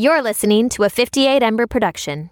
You're listening to a 58 Ember production.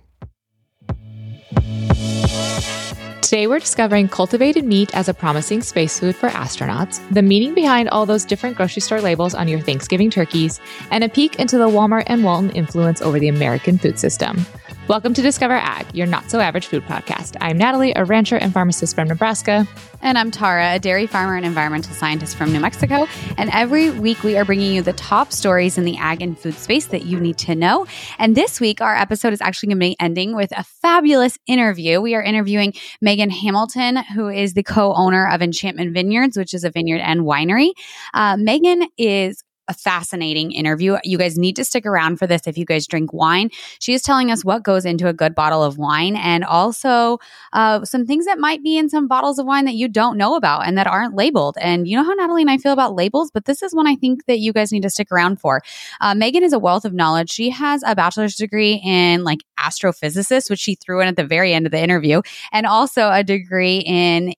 Today, we're discovering cultivated meat as a promising space food for astronauts, the meaning behind all those different grocery store labels on your Thanksgiving turkeys, and a peek into the Walmart and Walton influence over the American food system. Welcome to Discover Ag, your not so average food podcast. I'm Natalie, a rancher and pharmacist from Nebraska. And I'm Tara, a dairy farmer and environmental scientist from New Mexico. And every week we are bringing you the top stories in the ag and food space that you need to know. And this week, our episode is actually going to be ending with a fabulous interview. We are interviewing Megan Hamilton, who is the co owner of Enchantment Vineyards, which is a vineyard and winery. Uh, Megan is a fascinating interview. You guys need to stick around for this if you guys drink wine. She is telling us what goes into a good bottle of wine and also uh, some things that might be in some bottles of wine that you don't know about and that aren't labeled. And you know how Natalie and I feel about labels, but this is one I think that you guys need to stick around for. Uh, Megan is a wealth of knowledge. She has a bachelor's degree in like astrophysicist, which she threw in at the very end of the interview, and also a degree in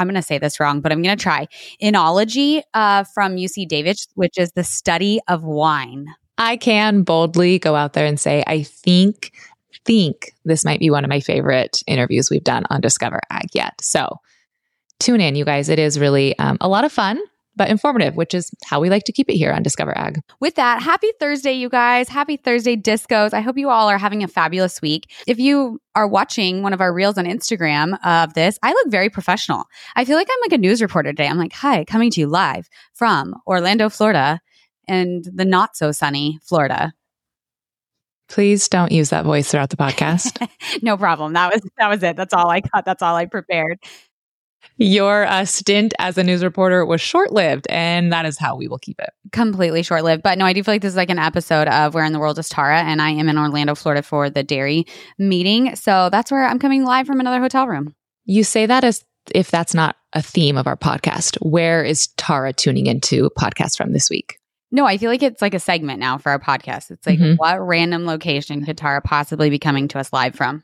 I'm going to say this wrong, but I'm going to try. Enology uh, from UC Davis, which is the study of wine. I can boldly go out there and say, I think, think this might be one of my favorite interviews we've done on Discover Ag yet. So tune in, you guys. It is really um, a lot of fun but informative, which is how we like to keep it here on Discover Ag. With that, happy Thursday, you guys. Happy Thursday, discos. I hope you all are having a fabulous week. If you are watching one of our reels on Instagram of this, I look very professional. I feel like I'm like a news reporter today. I'm like, hi, coming to you live from Orlando, Florida, and the not so sunny Florida. Please don't use that voice throughout the podcast. no problem. That was that was it. That's all I got. That's all I prepared. Your uh, stint as a news reporter was short lived, and that is how we will keep it. Completely short lived. But no, I do feel like this is like an episode of Where in the World is Tara, and I am in Orlando, Florida for the dairy meeting. So that's where I'm coming live from another hotel room. You say that as if that's not a theme of our podcast. Where is Tara tuning into podcast from this week? No, I feel like it's like a segment now for our podcast. It's like, mm-hmm. what random location could Tara possibly be coming to us live from?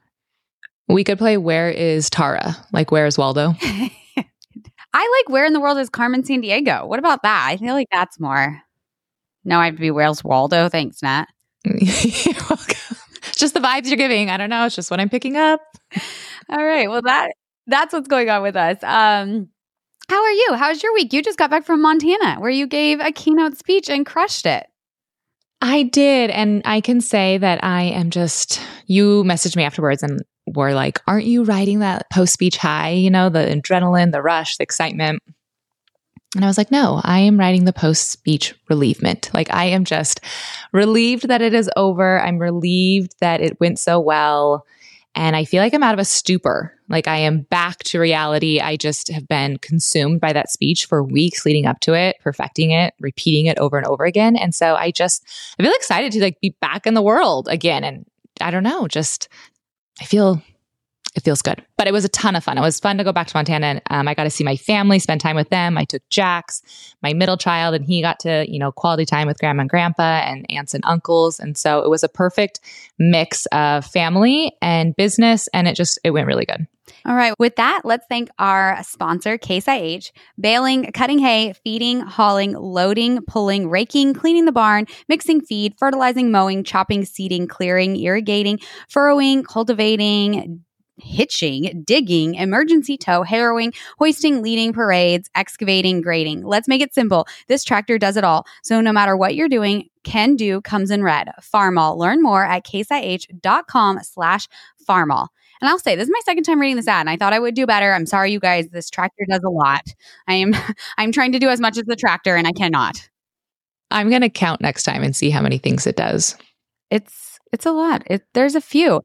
We could play Where is Tara? Like, Where is Waldo? I like Where in the World is Carmen Sandiego? What about that? I feel like that's more. No, I have to be Where's Waldo. Thanks, Nat. you're welcome. Just the vibes you're giving. I don't know. It's just what I'm picking up. All right. Well, that that's what's going on with us. Um, how are you? How's your week? You just got back from Montana where you gave a keynote speech and crushed it. I did. And I can say that I am just, you messaged me afterwards and were like, aren't you riding that post speech high? You know, the adrenaline, the rush, the excitement. And I was like, no, I am riding the post speech relievement. Like, I am just relieved that it is over. I'm relieved that it went so well. And I feel like I'm out of a stupor. Like, I am back to reality. I just have been consumed by that speech for weeks leading up to it, perfecting it, repeating it over and over again. And so I just, I feel excited to like be back in the world again. And I don't know, just I feel it feels good. But it was a ton of fun. It was fun to go back to Montana and um, I got to see my family, spend time with them. I took Jax, my middle child, and he got to, you know, quality time with grandma and grandpa and aunts and uncles. And so it was a perfect mix of family and business. And it just, it went really good. All right. With that, let's thank our sponsor, Case IH, baling, cutting hay, feeding, hauling, loading, pulling, raking, cleaning the barn, mixing feed, fertilizing, mowing, chopping, seeding, clearing, irrigating, furrowing, cultivating, hitching, digging, emergency tow, harrowing, hoisting, leading parades, excavating, grading. Let's make it simple. This tractor does it all. So no matter what you're doing, can do comes in red. Farmall. Learn more at caseih.com slash farmall. And I'll say this is my second time reading this ad, and I thought I would do better. I'm sorry, you guys. This tractor does a lot. I am I'm trying to do as much as the tractor, and I cannot. I'm gonna count next time and see how many things it does. It's it's a lot. It, there's a few.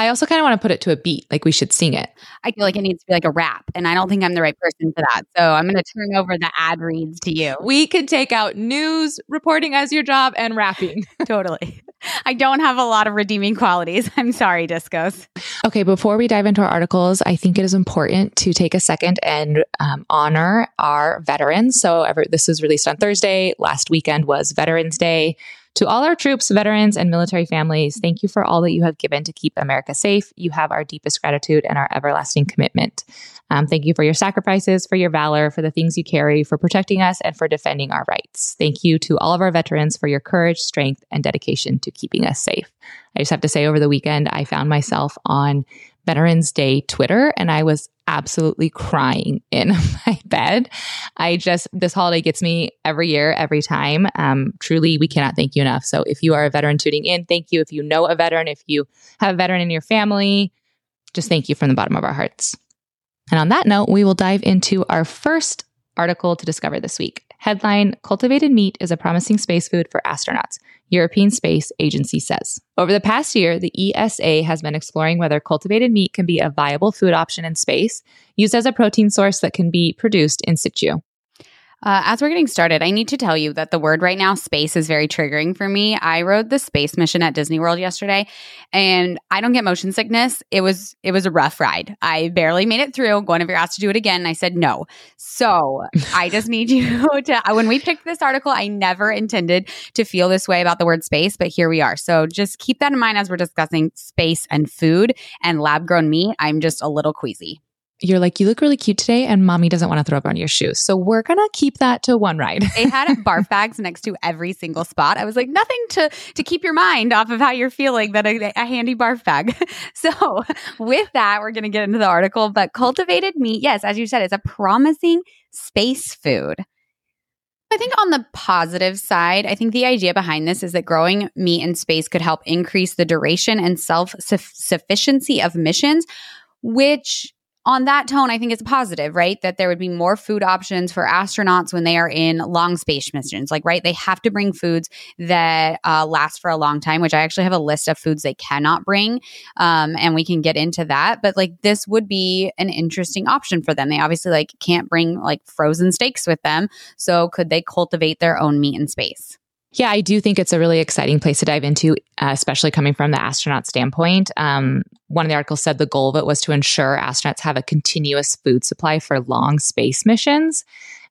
I also kind of want to put it to a beat, like we should sing it. I feel like it needs to be like a rap, and I don't think I'm the right person for that. So I'm going to turn over the ad reads to you. We could take out news reporting as your job and rapping. totally. I don't have a lot of redeeming qualities. I'm sorry, discos. Okay, before we dive into our articles, I think it is important to take a second and um, honor our veterans. So, ever, this was released on Thursday. Last weekend was Veterans Day. To all our troops, veterans, and military families, thank you for all that you have given to keep America safe. You have our deepest gratitude and our everlasting commitment. Um, thank you for your sacrifices, for your valor, for the things you carry, for protecting us, and for defending our rights. Thank you to all of our veterans for your courage, strength, and dedication to keeping us safe. I just have to say, over the weekend, I found myself on Veterans Day Twitter and I was absolutely crying in my bed. I just, this holiday gets me every year, every time. Um, truly, we cannot thank you enough. So if you are a veteran tuning in, thank you. If you know a veteran, if you have a veteran in your family, just thank you from the bottom of our hearts. And on that note, we will dive into our first article to discover this week. Headline Cultivated meat is a promising space food for astronauts, European Space Agency says. Over the past year, the ESA has been exploring whether cultivated meat can be a viable food option in space, used as a protein source that can be produced in situ. Uh, as we're getting started, I need to tell you that the word right now, space, is very triggering for me. I rode the space mission at Disney World yesterday, and I don't get motion sickness. It was it was a rough ride. I barely made it through. Guinevere asked to do it again, and I said no. So I just need you to. When we picked this article, I never intended to feel this way about the word space, but here we are. So just keep that in mind as we're discussing space and food and lab grown meat. I'm just a little queasy you're like, you look really cute today, and mommy doesn't want to throw up on your shoes. So we're gonna keep that to one ride. they had barf bags next to every single spot. I was like, nothing to to keep your mind off of how you're feeling, but a, a handy barf bag. so with that, we're gonna get into the article. But cultivated meat, yes, as you said, is a promising space food. I think on the positive side, I think the idea behind this is that growing meat in space could help increase the duration and self sufficiency of missions, which on that tone, I think it's positive, right? That there would be more food options for astronauts when they are in long space missions. Like, right, they have to bring foods that uh, last for a long time, which I actually have a list of foods they cannot bring. Um, and we can get into that. But like, this would be an interesting option for them. They obviously like can't bring like frozen steaks with them. So could they cultivate their own meat in space? Yeah, I do think it's a really exciting place to dive into, uh, especially coming from the astronaut standpoint. Um, one of the articles said the goal of it was to ensure astronauts have a continuous food supply for long space missions.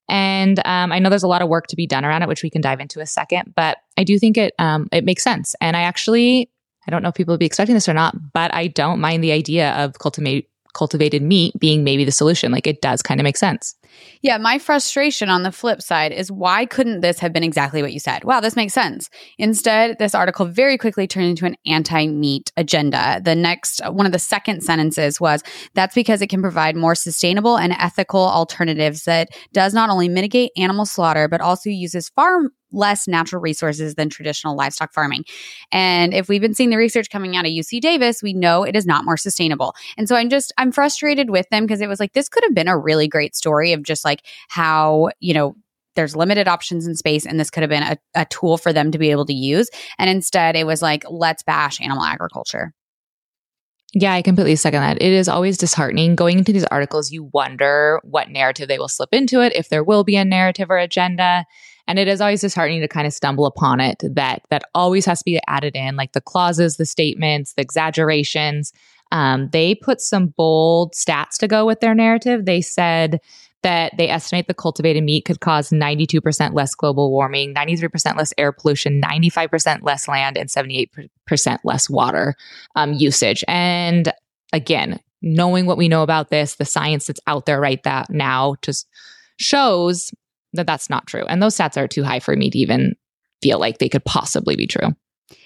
And um, I know there's a lot of work to be done around it, which we can dive into a second. But I do think it um, it makes sense. And I actually I don't know if people would be expecting this or not, but I don't mind the idea of cultivate cultivated meat being maybe the solution. Like it does kind of make sense. Yeah, my frustration on the flip side is why couldn't this have been exactly what you said? Wow, this makes sense. Instead, this article very quickly turned into an anti meat agenda. The next, uh, one of the second sentences was that's because it can provide more sustainable and ethical alternatives that does not only mitigate animal slaughter, but also uses far less natural resources than traditional livestock farming. And if we've been seeing the research coming out of UC Davis, we know it is not more sustainable. And so I'm just, I'm frustrated with them because it was like, this could have been a really great story of just like how, you know, there's limited options in space and this could have been a, a tool for them to be able to use. And instead it was like, let's bash animal agriculture. Yeah, I completely second that. It is always disheartening going into these articles. You wonder what narrative they will slip into it, if there will be a narrative or agenda. And it is always disheartening to kind of stumble upon it that that always has to be added in, like the clauses, the statements, the exaggerations. Um, they put some bold stats to go with their narrative. They said that they estimate the cultivated meat could cause 92% less global warming, 93% less air pollution, 95% less land, and 78% less water um, usage. And again, knowing what we know about this, the science that's out there right that now just shows that that's not true. And those stats are too high for me to even feel like they could possibly be true.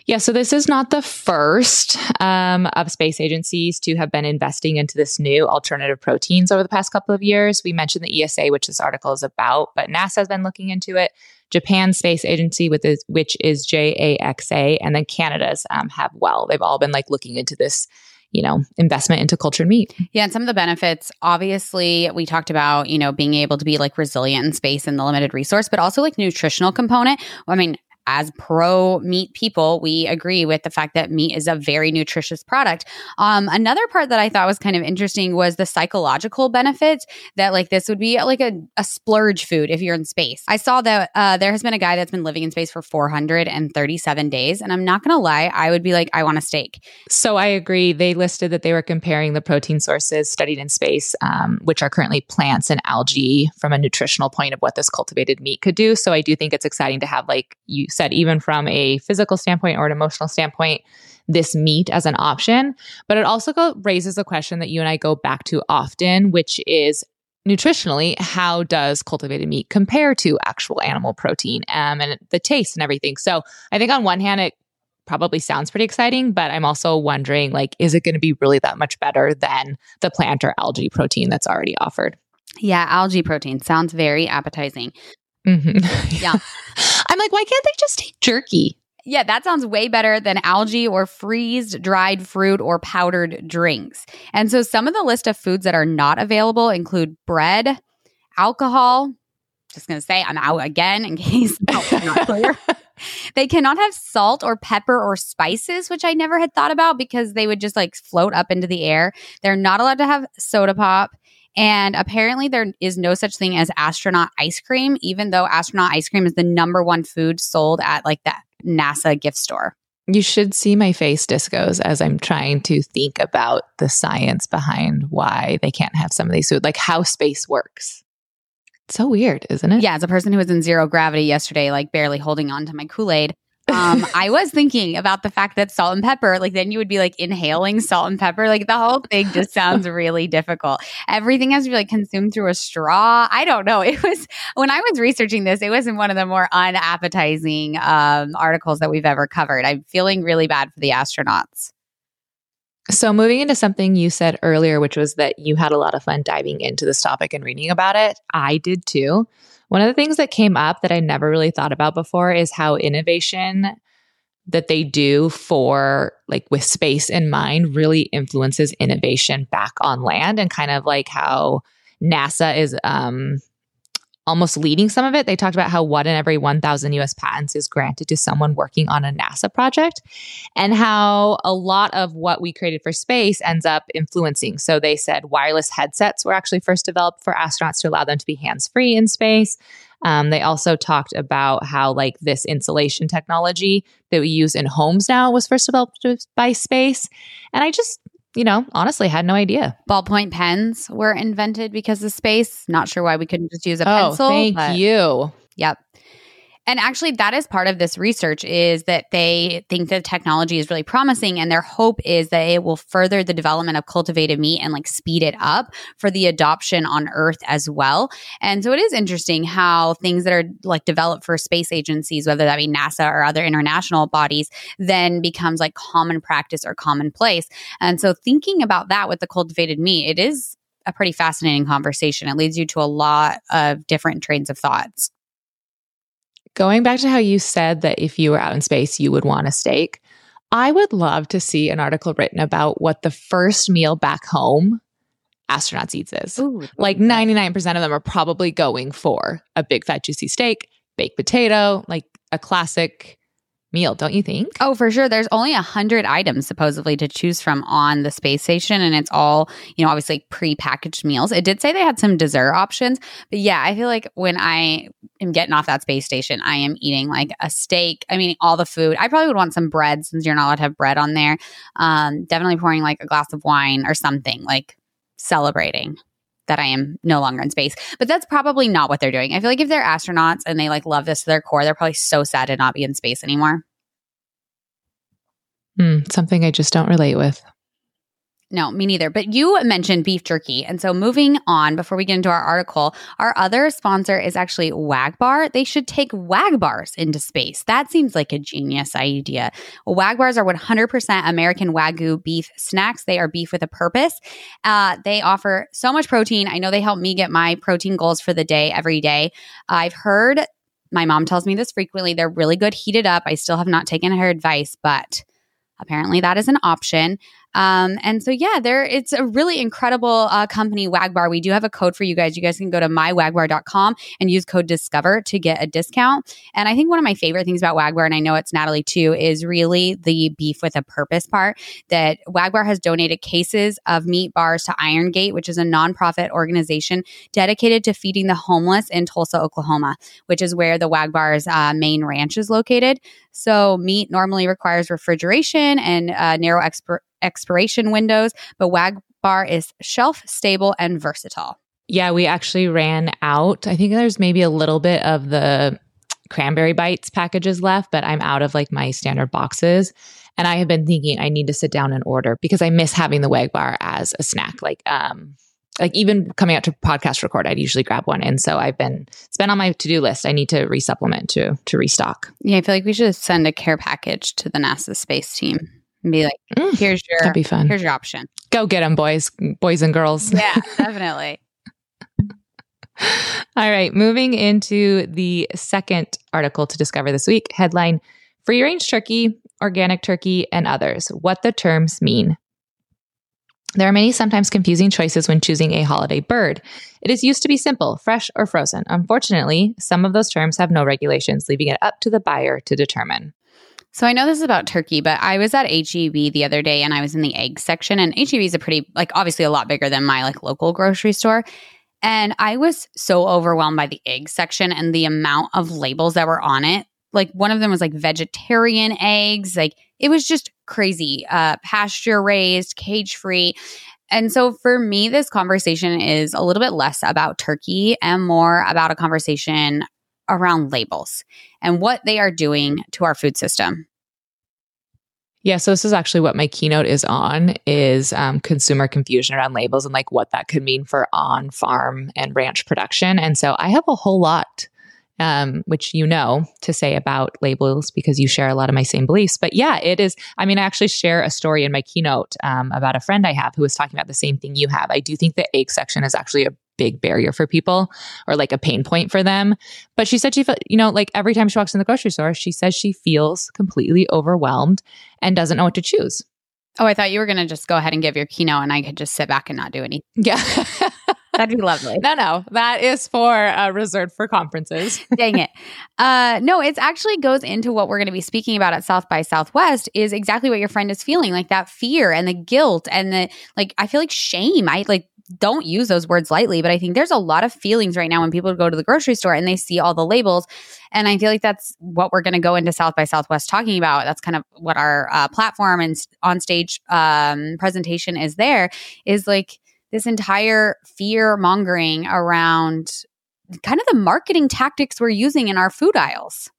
Yeah, so this is not the first um, of space agencies to have been investing into this new alternative proteins over the past couple of years. We mentioned the ESA, which this article is about, but NASA has been looking into it. Japan Space Agency, with which is JAXA, and then Canada's um, have well. They've all been like looking into this you know, investment into cultured meat. Yeah. And some of the benefits, obviously, we talked about, you know, being able to be like resilient in space and the limited resource, but also like nutritional component. I mean, as pro meat people, we agree with the fact that meat is a very nutritious product. Um, another part that I thought was kind of interesting was the psychological benefits that like this would be like a, a splurge food if you're in space. I saw that uh, there has been a guy that's been living in space for 437 days, and I'm not gonna lie, I would be like, I want a steak. So I agree. They listed that they were comparing the protein sources studied in space, um, which are currently plants and algae, from a nutritional point of what this cultivated meat could do. So I do think it's exciting to have like you said, even from a physical standpoint or an emotional standpoint, this meat as an option. But it also go, raises a question that you and I go back to often, which is nutritionally, how does cultivated meat compare to actual animal protein um, and the taste and everything? So I think on one hand, it probably sounds pretty exciting, but I'm also wondering like, is it going to be really that much better than the plant or algae protein that's already offered? Yeah, algae protein sounds very appetizing. Mm-hmm. Yeah. I'm like, why can't they just take jerky? Yeah, that sounds way better than algae or freeze dried fruit or powdered drinks. And so some of the list of foods that are not available include bread, alcohol. Just going to say I'm out again in case not clear. they cannot have salt or pepper or spices, which I never had thought about because they would just like float up into the air. They're not allowed to have soda pop. And apparently, there is no such thing as astronaut ice cream, even though astronaut ice cream is the number one food sold at like the NASA gift store. You should see my face discos as I'm trying to think about the science behind why they can't have some of these food, like how space works. It's so weird, isn't it? Yeah, as a person who was in zero gravity yesterday, like barely holding on to my Kool Aid, um, I was thinking about the fact that salt and pepper, like then you would be like inhaling salt and pepper. Like the whole thing just sounds really difficult. Everything has to be like consumed through a straw. I don't know. It was when I was researching this, it wasn't one of the more unappetizing um, articles that we've ever covered. I'm feeling really bad for the astronauts. So, moving into something you said earlier, which was that you had a lot of fun diving into this topic and reading about it, I did too. One of the things that came up that I never really thought about before is how innovation that they do for like with space in mind really influences innovation back on land and kind of like how NASA is um almost leading some of it. They talked about how one in every 1,000 US patents is granted to someone working on a NASA project and how a lot of what we created for space ends up influencing. So they said wireless headsets were actually first developed for astronauts to allow them to be hands free in space. Um, they also talked about how like this insulation technology that we use in homes now was first developed by space. And I just you know, honestly had no idea. Ballpoint pens were invented because of space. Not sure why we couldn't just use a oh, pencil. Thank you. Yep. And actually, that is part of this research is that they think that technology is really promising, and their hope is that it will further the development of cultivated meat and like speed it up for the adoption on Earth as well. And so it is interesting how things that are like developed for space agencies, whether that be NASA or other international bodies, then becomes like common practice or commonplace. And so thinking about that with the cultivated meat, it is a pretty fascinating conversation. It leads you to a lot of different trains of thoughts. Going back to how you said that if you were out in space, you would want a steak. I would love to see an article written about what the first meal back home astronauts eats is. Ooh, like 99% of them are probably going for a big fat juicy steak, baked potato, like a classic meal, don't you think? Oh, for sure. There's only a hundred items supposedly to choose from on the space station, and it's all you know, obviously pre-packaged meals. It did say they had some dessert options, but yeah, I feel like when I am getting off that space station, I am eating like a steak. I mean, all the food. I probably would want some bread since you're not allowed to have bread on there. Um, definitely pouring like a glass of wine or something like celebrating that I am no longer in space. But that's probably not what they're doing. I feel like if they're astronauts and they like love this to their core, they're probably so sad to not be in space anymore. Mm, something I just don't relate with. No, me neither. But you mentioned beef jerky. And so moving on before we get into our article, our other sponsor is actually Wagbar. They should take Wagbars into space. That seems like a genius idea. Wagbars are 100% American Wagyu beef snacks. They are beef with a purpose. Uh, they offer so much protein. I know they help me get my protein goals for the day every day. I've heard my mom tells me this frequently. They're really good heated up. I still have not taken her advice, but apparently that is an option. Um, and so, yeah, there it's a really incredible uh, company, Wagbar. We do have a code for you guys. You guys can go to mywagbar.com and use code Discover to get a discount. And I think one of my favorite things about Wagbar, and I know it's Natalie too, is really the beef with a purpose part. That Wagbar has donated cases of meat bars to Iron Gate, which is a nonprofit organization dedicated to feeding the homeless in Tulsa, Oklahoma, which is where the Wagbar's uh, main ranch is located. So, meat normally requires refrigeration and uh, narrow exp- expiration windows, but Wag Bar is shelf stable and versatile. Yeah, we actually ran out. I think there's maybe a little bit of the cranberry bites packages left, but I'm out of like my standard boxes. And I have been thinking I need to sit down and order because I miss having the Wagbar as a snack. Like, um, like even coming out to podcast record, I'd usually grab one. And so I've been it's been on my to do list. I need to resupplement to to restock. Yeah, I feel like we should send a care package to the NASA space team and be like, mm, here's your that'd be fun. Here's your option. Go get them, boys, boys and girls. Yeah, definitely. All right, moving into the second article to discover this week. Headline: Free range turkey, organic turkey, and others. What the terms mean. There are many sometimes confusing choices when choosing a holiday bird. It is used to be simple, fresh or frozen. Unfortunately, some of those terms have no regulations, leaving it up to the buyer to determine. So I know this is about turkey, but I was at HEB the other day and I was in the egg section and HEB is a pretty like obviously a lot bigger than my like local grocery store. And I was so overwhelmed by the egg section and the amount of labels that were on it. Like one of them was like vegetarian eggs, like it was just crazy. Uh, pasture raised, cage free. And so for me, this conversation is a little bit less about turkey and more about a conversation around labels and what they are doing to our food system. Yeah, so this is actually what my keynote is on is um, consumer confusion around labels and like what that could mean for on farm and ranch production. And so I have a whole lot um, which you know to say about labels because you share a lot of my same beliefs. But yeah, it is. I mean, I actually share a story in my keynote um, about a friend I have who was talking about the same thing you have. I do think the egg section is actually a big barrier for people or like a pain point for them. But she said she felt, you know, like every time she walks in the grocery store, she says she feels completely overwhelmed and doesn't know what to choose. Oh, I thought you were going to just go ahead and give your keynote and I could just sit back and not do anything. Yeah. That'd be lovely. no, no, that is for uh, reserved for conferences. Dang it. Uh, no, it actually goes into what we're going to be speaking about at South by Southwest is exactly what your friend is feeling like that fear and the guilt and the like. I feel like shame. I like don't use those words lightly, but I think there's a lot of feelings right now when people go to the grocery store and they see all the labels. And I feel like that's what we're going to go into South by Southwest talking about. That's kind of what our uh, platform and on stage um, presentation is there is like this entire fear mongering around kind of the marketing tactics we're using in our food aisles.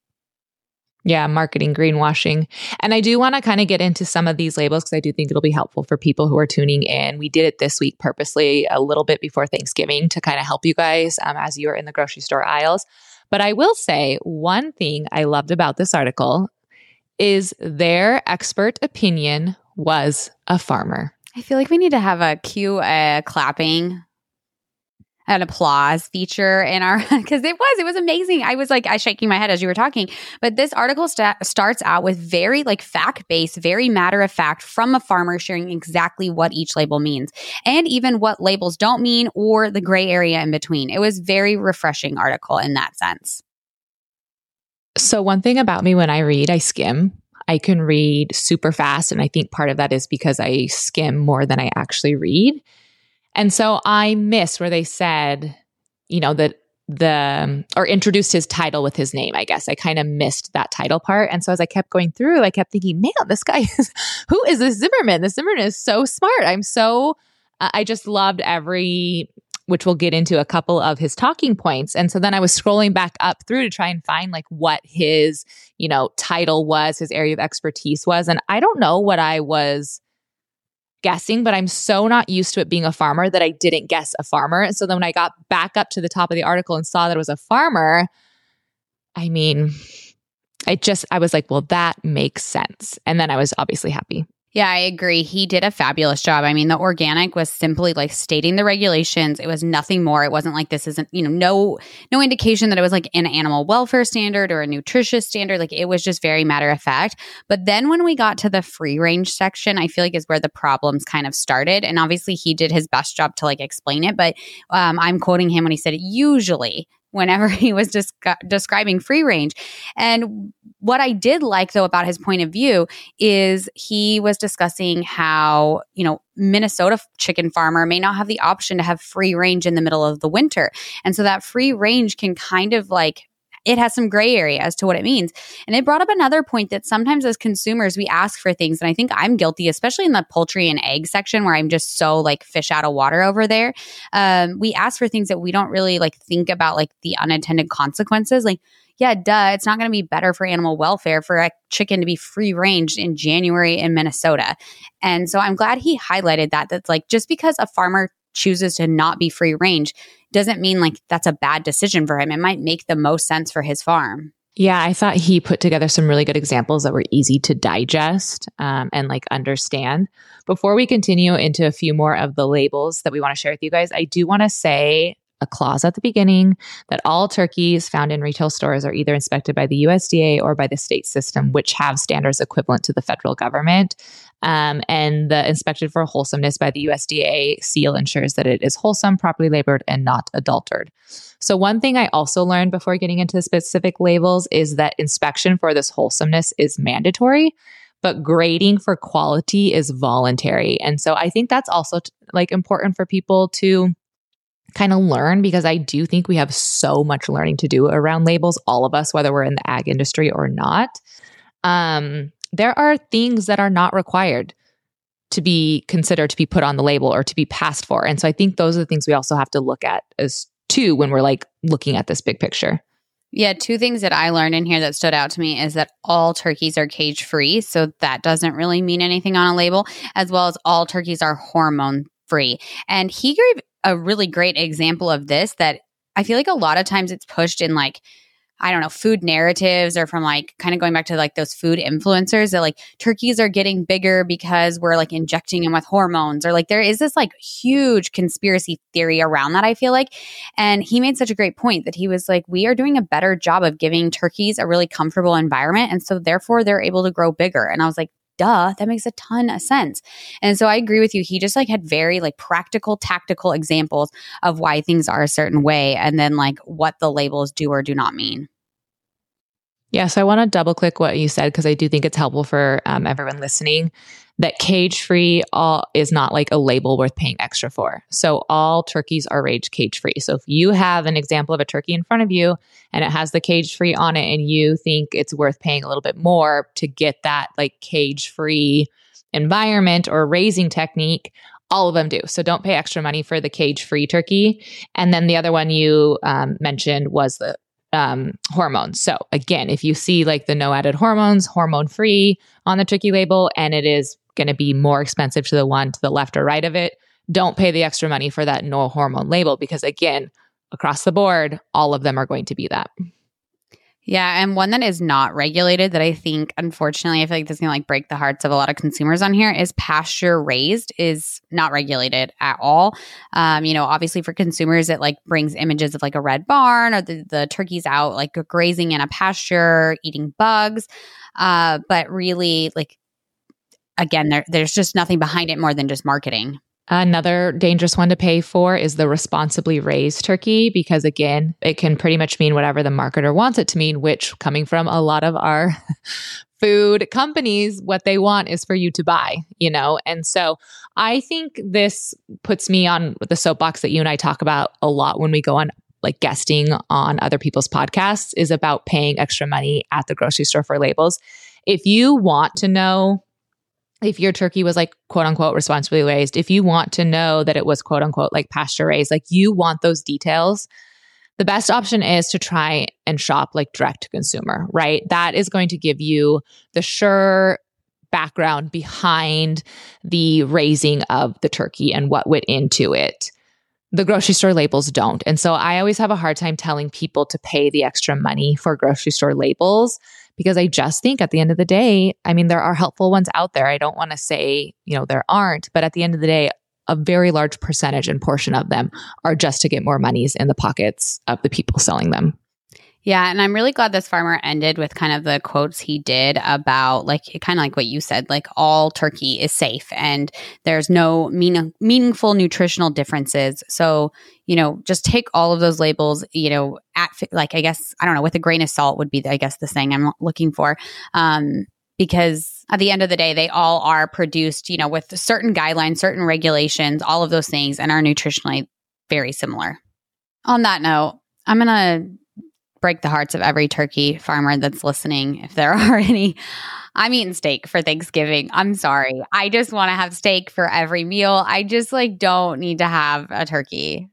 Yeah, marketing greenwashing. And I do want to kind of get into some of these labels because I do think it'll be helpful for people who are tuning in. We did it this week purposely a little bit before Thanksgiving to kind of help you guys um, as you are in the grocery store aisles. But I will say one thing I loved about this article is their expert opinion was a farmer. I feel like we need to have a cue a clapping an applause feature in our because it was it was amazing. I was like i shaking my head as you were talking. But this article st- starts out with very like fact based very matter of fact from a farmer sharing exactly what each label means and even what labels don't mean or the gray area in between. It was very refreshing article in that sense. So one thing about me when i read i skim I can read super fast. And I think part of that is because I skim more than I actually read. And so I missed where they said, you know, that the, or introduced his title with his name, I guess. I kind of missed that title part. And so as I kept going through, I kept thinking, man, this guy is, who is this Zimmerman? This Zimmerman is so smart. I'm so, I just loved every which we'll get into a couple of his talking points. And so then I was scrolling back up through to try and find like what his, you know, title was, his area of expertise was. And I don't know what I was guessing, but I'm so not used to it being a farmer that I didn't guess a farmer. And so then when I got back up to the top of the article and saw that it was a farmer, I mean, I just, I was like, well, that makes sense. And then I was obviously happy. Yeah, I agree. He did a fabulous job. I mean, the organic was simply like stating the regulations. It was nothing more. It wasn't like this isn't, you know, no no indication that it was like an animal welfare standard or a nutritious standard. Like it was just very matter of fact. But then when we got to the free range section, I feel like is where the problems kind of started. And obviously he did his best job to like explain it, but um, I'm quoting him when he said usually whenever he was descri- describing free range. And what I did like though about his point of view is he was discussing how, you know, Minnesota chicken farmer may not have the option to have free range in the middle of the winter. And so that free range can kind of like it has some gray area as to what it means. And it brought up another point that sometimes as consumers, we ask for things. And I think I'm guilty, especially in the poultry and egg section where I'm just so like fish out of water over there. Um, we ask for things that we don't really like think about like the unintended consequences. Like, yeah, duh, it's not going to be better for animal welfare for a chicken to be free range in January in Minnesota. And so I'm glad he highlighted that. That's like just because a farmer chooses to not be free range doesn't mean like that's a bad decision for him. It might make the most sense for his farm. Yeah, I thought he put together some really good examples that were easy to digest um, and like understand. Before we continue into a few more of the labels that we want to share with you guys, I do want to say a clause at the beginning that all turkeys found in retail stores are either inspected by the USDA or by the state system, which have standards equivalent to the federal government. Um, and the inspected for wholesomeness by the USDA seal ensures that it is wholesome, properly labored, and not adulterated. So, one thing I also learned before getting into the specific labels is that inspection for this wholesomeness is mandatory but grading for quality is voluntary. And so I think that's also t- like important for people to kind of learn because I do think we have so much learning to do around labels, all of us, whether we're in the ag industry or not. Um, there are things that are not required to be considered to be put on the label or to be passed for. And so I think those are the things we also have to look at as too when we're like looking at this big picture. Yeah, two things that I learned in here that stood out to me is that all turkeys are cage free. So that doesn't really mean anything on a label, as well as all turkeys are hormone free. And he gave a really great example of this that I feel like a lot of times it's pushed in like I don't know, food narratives or from like kind of going back to like those food influencers that like turkeys are getting bigger because we're like injecting them with hormones or like there is this like huge conspiracy theory around that, I feel like. And he made such a great point that he was like, we are doing a better job of giving turkeys a really comfortable environment. And so therefore they're able to grow bigger. And I was like, duh, that makes a ton of sense. And so I agree with you. He just like had very like practical, tactical examples of why things are a certain way and then like what the labels do or do not mean. Yeah, so I want to double click what you said because I do think it's helpful for um, everyone listening that cage free all is not like a label worth paying extra for. So all turkeys are raised cage free. So if you have an example of a turkey in front of you and it has the cage free on it and you think it's worth paying a little bit more to get that like cage free environment or raising technique, all of them do. So don't pay extra money for the cage free turkey. And then the other one you um, mentioned was the um, hormones. So again, if you see like the no added hormones, hormone free on the turkey label, and it is going to be more expensive to the one to the left or right of it, don't pay the extra money for that no hormone label because, again, across the board, all of them are going to be that. Yeah, and one that is not regulated that I think, unfortunately, I feel like this is gonna like break the hearts of a lot of consumers on here is pasture raised is not regulated at all. Um, you know, obviously for consumers, it like brings images of like a red barn or the, the turkeys out like grazing in a pasture, eating bugs. Uh, but really, like again, there, there's just nothing behind it more than just marketing. Another dangerous one to pay for is the responsibly raised turkey, because again, it can pretty much mean whatever the marketer wants it to mean, which coming from a lot of our food companies, what they want is for you to buy, you know? And so I think this puts me on the soapbox that you and I talk about a lot when we go on like guesting on other people's podcasts is about paying extra money at the grocery store for labels. If you want to know if your turkey was like quote unquote responsibly raised, if you want to know that it was quote unquote like pasture raised, like you want those details, the best option is to try and shop like direct to consumer, right? That is going to give you the sure background behind the raising of the turkey and what went into it. The grocery store labels don't. And so I always have a hard time telling people to pay the extra money for grocery store labels because I just think at the end of the day, I mean, there are helpful ones out there. I don't want to say, you know, there aren't, but at the end of the day, a very large percentage and portion of them are just to get more monies in the pockets of the people selling them. Yeah, and I'm really glad this farmer ended with kind of the quotes he did about like kind of like what you said, like all turkey is safe and there's no mean- meaningful nutritional differences. So, you know, just take all of those labels, you know, at like I guess I don't know, with a grain of salt would be I guess the thing I'm looking for. Um because at the end of the day they all are produced, you know, with certain guidelines, certain regulations, all of those things and are nutritionally very similar. On that note, I'm going to break the hearts of every turkey farmer that's listening, if there are any. I'm eating steak for Thanksgiving. I'm sorry. I just want to have steak for every meal. I just like don't need to have a turkey.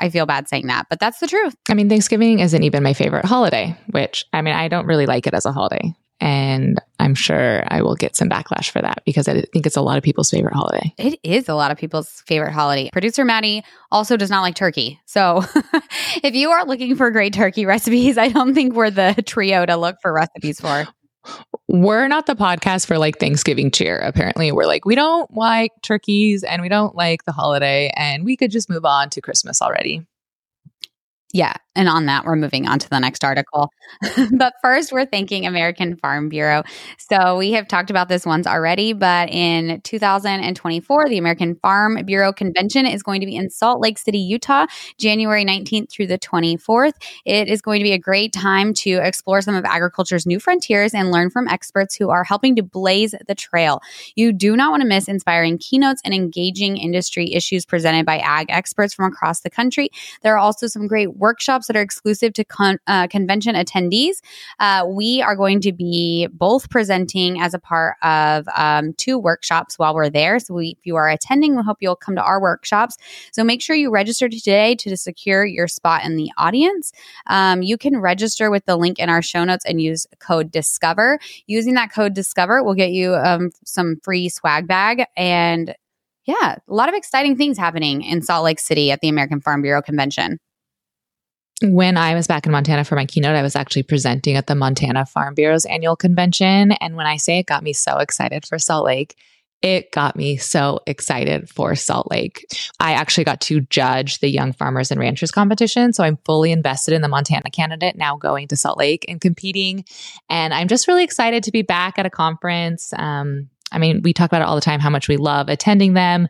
I feel bad saying that, but that's the truth. I mean, Thanksgiving isn't even my favorite holiday, which I mean, I don't really like it as a holiday. And I'm sure I will get some backlash for that because I think it's a lot of people's favorite holiday. It is a lot of people's favorite holiday. Producer Maddie also does not like turkey. So if you are looking for great turkey recipes, I don't think we're the trio to look for recipes for. We're not the podcast for like Thanksgiving cheer. Apparently, we're like, we don't like turkeys and we don't like the holiday, and we could just move on to Christmas already. Yeah. And on that, we're moving on to the next article. but first, we're thanking American Farm Bureau. So we have talked about this once already, but in 2024, the American Farm Bureau Convention is going to be in Salt Lake City, Utah, January 19th through the 24th. It is going to be a great time to explore some of agriculture's new frontiers and learn from experts who are helping to blaze the trail. You do not want to miss inspiring keynotes and engaging industry issues presented by ag experts from across the country. There are also some great workshops that are exclusive to con- uh, convention attendees. Uh, we are going to be both presenting as a part of um, two workshops while we're there. So, we, if you are attending, we hope you'll come to our workshops. So, make sure you register today to secure your spot in the audience. Um, you can register with the link in our show notes and use code Discover. Using that code Discover will get you um, some free swag bag and yeah, a lot of exciting things happening in Salt Lake City at the American Farm Bureau Convention when I was back in Montana for my keynote, I was actually presenting at the Montana Farm Bureau's annual convention. And when I say it got me so excited for Salt Lake, it got me so excited for Salt Lake. I actually got to judge the Young Farmers and Ranchers competition. So I'm fully invested in the Montana candidate now going to Salt Lake and competing. And I'm just really excited to be back at a conference. Um, I mean, we talk about it all the time how much we love attending them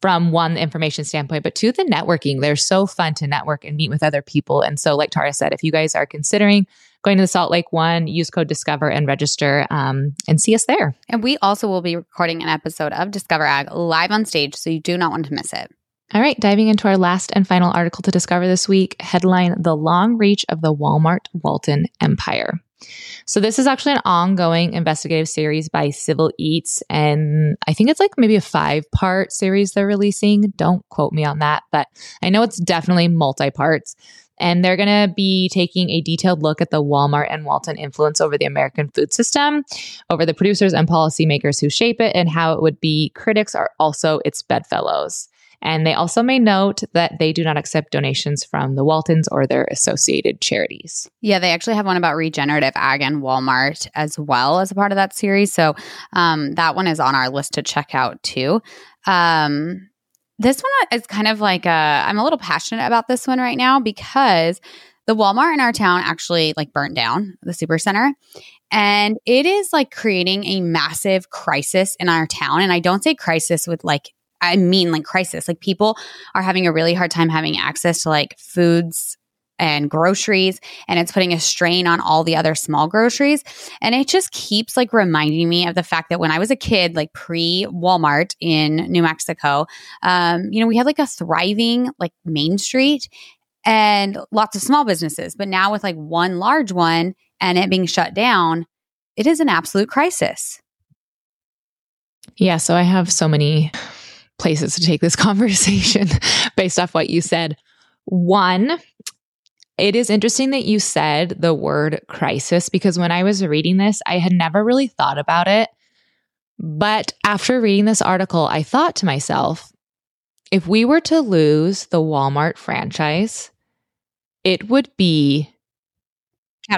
from one information standpoint, but to the networking. They're so fun to network and meet with other people. And so, like Tara said, if you guys are considering going to the Salt Lake one, use code Discover and register um, and see us there. And we also will be recording an episode of Discover Ag live on stage, so you do not want to miss it. All right, diving into our last and final article to discover this week headline The Long Reach of the Walmart Walton Empire. So this is actually an ongoing investigative series by Civil Eats. And I think it's like maybe a five part series they're releasing. Don't quote me on that, but I know it's definitely multi parts. And they're going to be taking a detailed look at the Walmart and Walton influence over the American food system, over the producers and policymakers who shape it, and how it would be critics are also its bedfellows. And they also may note that they do not accept donations from the Waltons or their associated charities. Yeah, they actually have one about regenerative ag and Walmart as well as a part of that series. So um, that one is on our list to check out too. Um, this one is kind of like I'm a little passionate about this one right now because the Walmart in our town actually like burnt down the super center. And it is like creating a massive crisis in our town. And I don't say crisis with like I mean like crisis. Like people are having a really hard time having access to like foods and groceries and it's putting a strain on all the other small groceries. And it just keeps like reminding me of the fact that when i was a kid like pre walmart in new mexico um, you know we had like a thriving like main street and lots of small businesses. But now with like one large one and it being shut down it is an absolute crisis. Yeah so i have so many places to take this conversation based off what you said. One, it is interesting that you said the word crisis because when I was reading this, I had never really thought about it. But after reading this article, I thought to myself, if we were to lose the Walmart franchise, it would be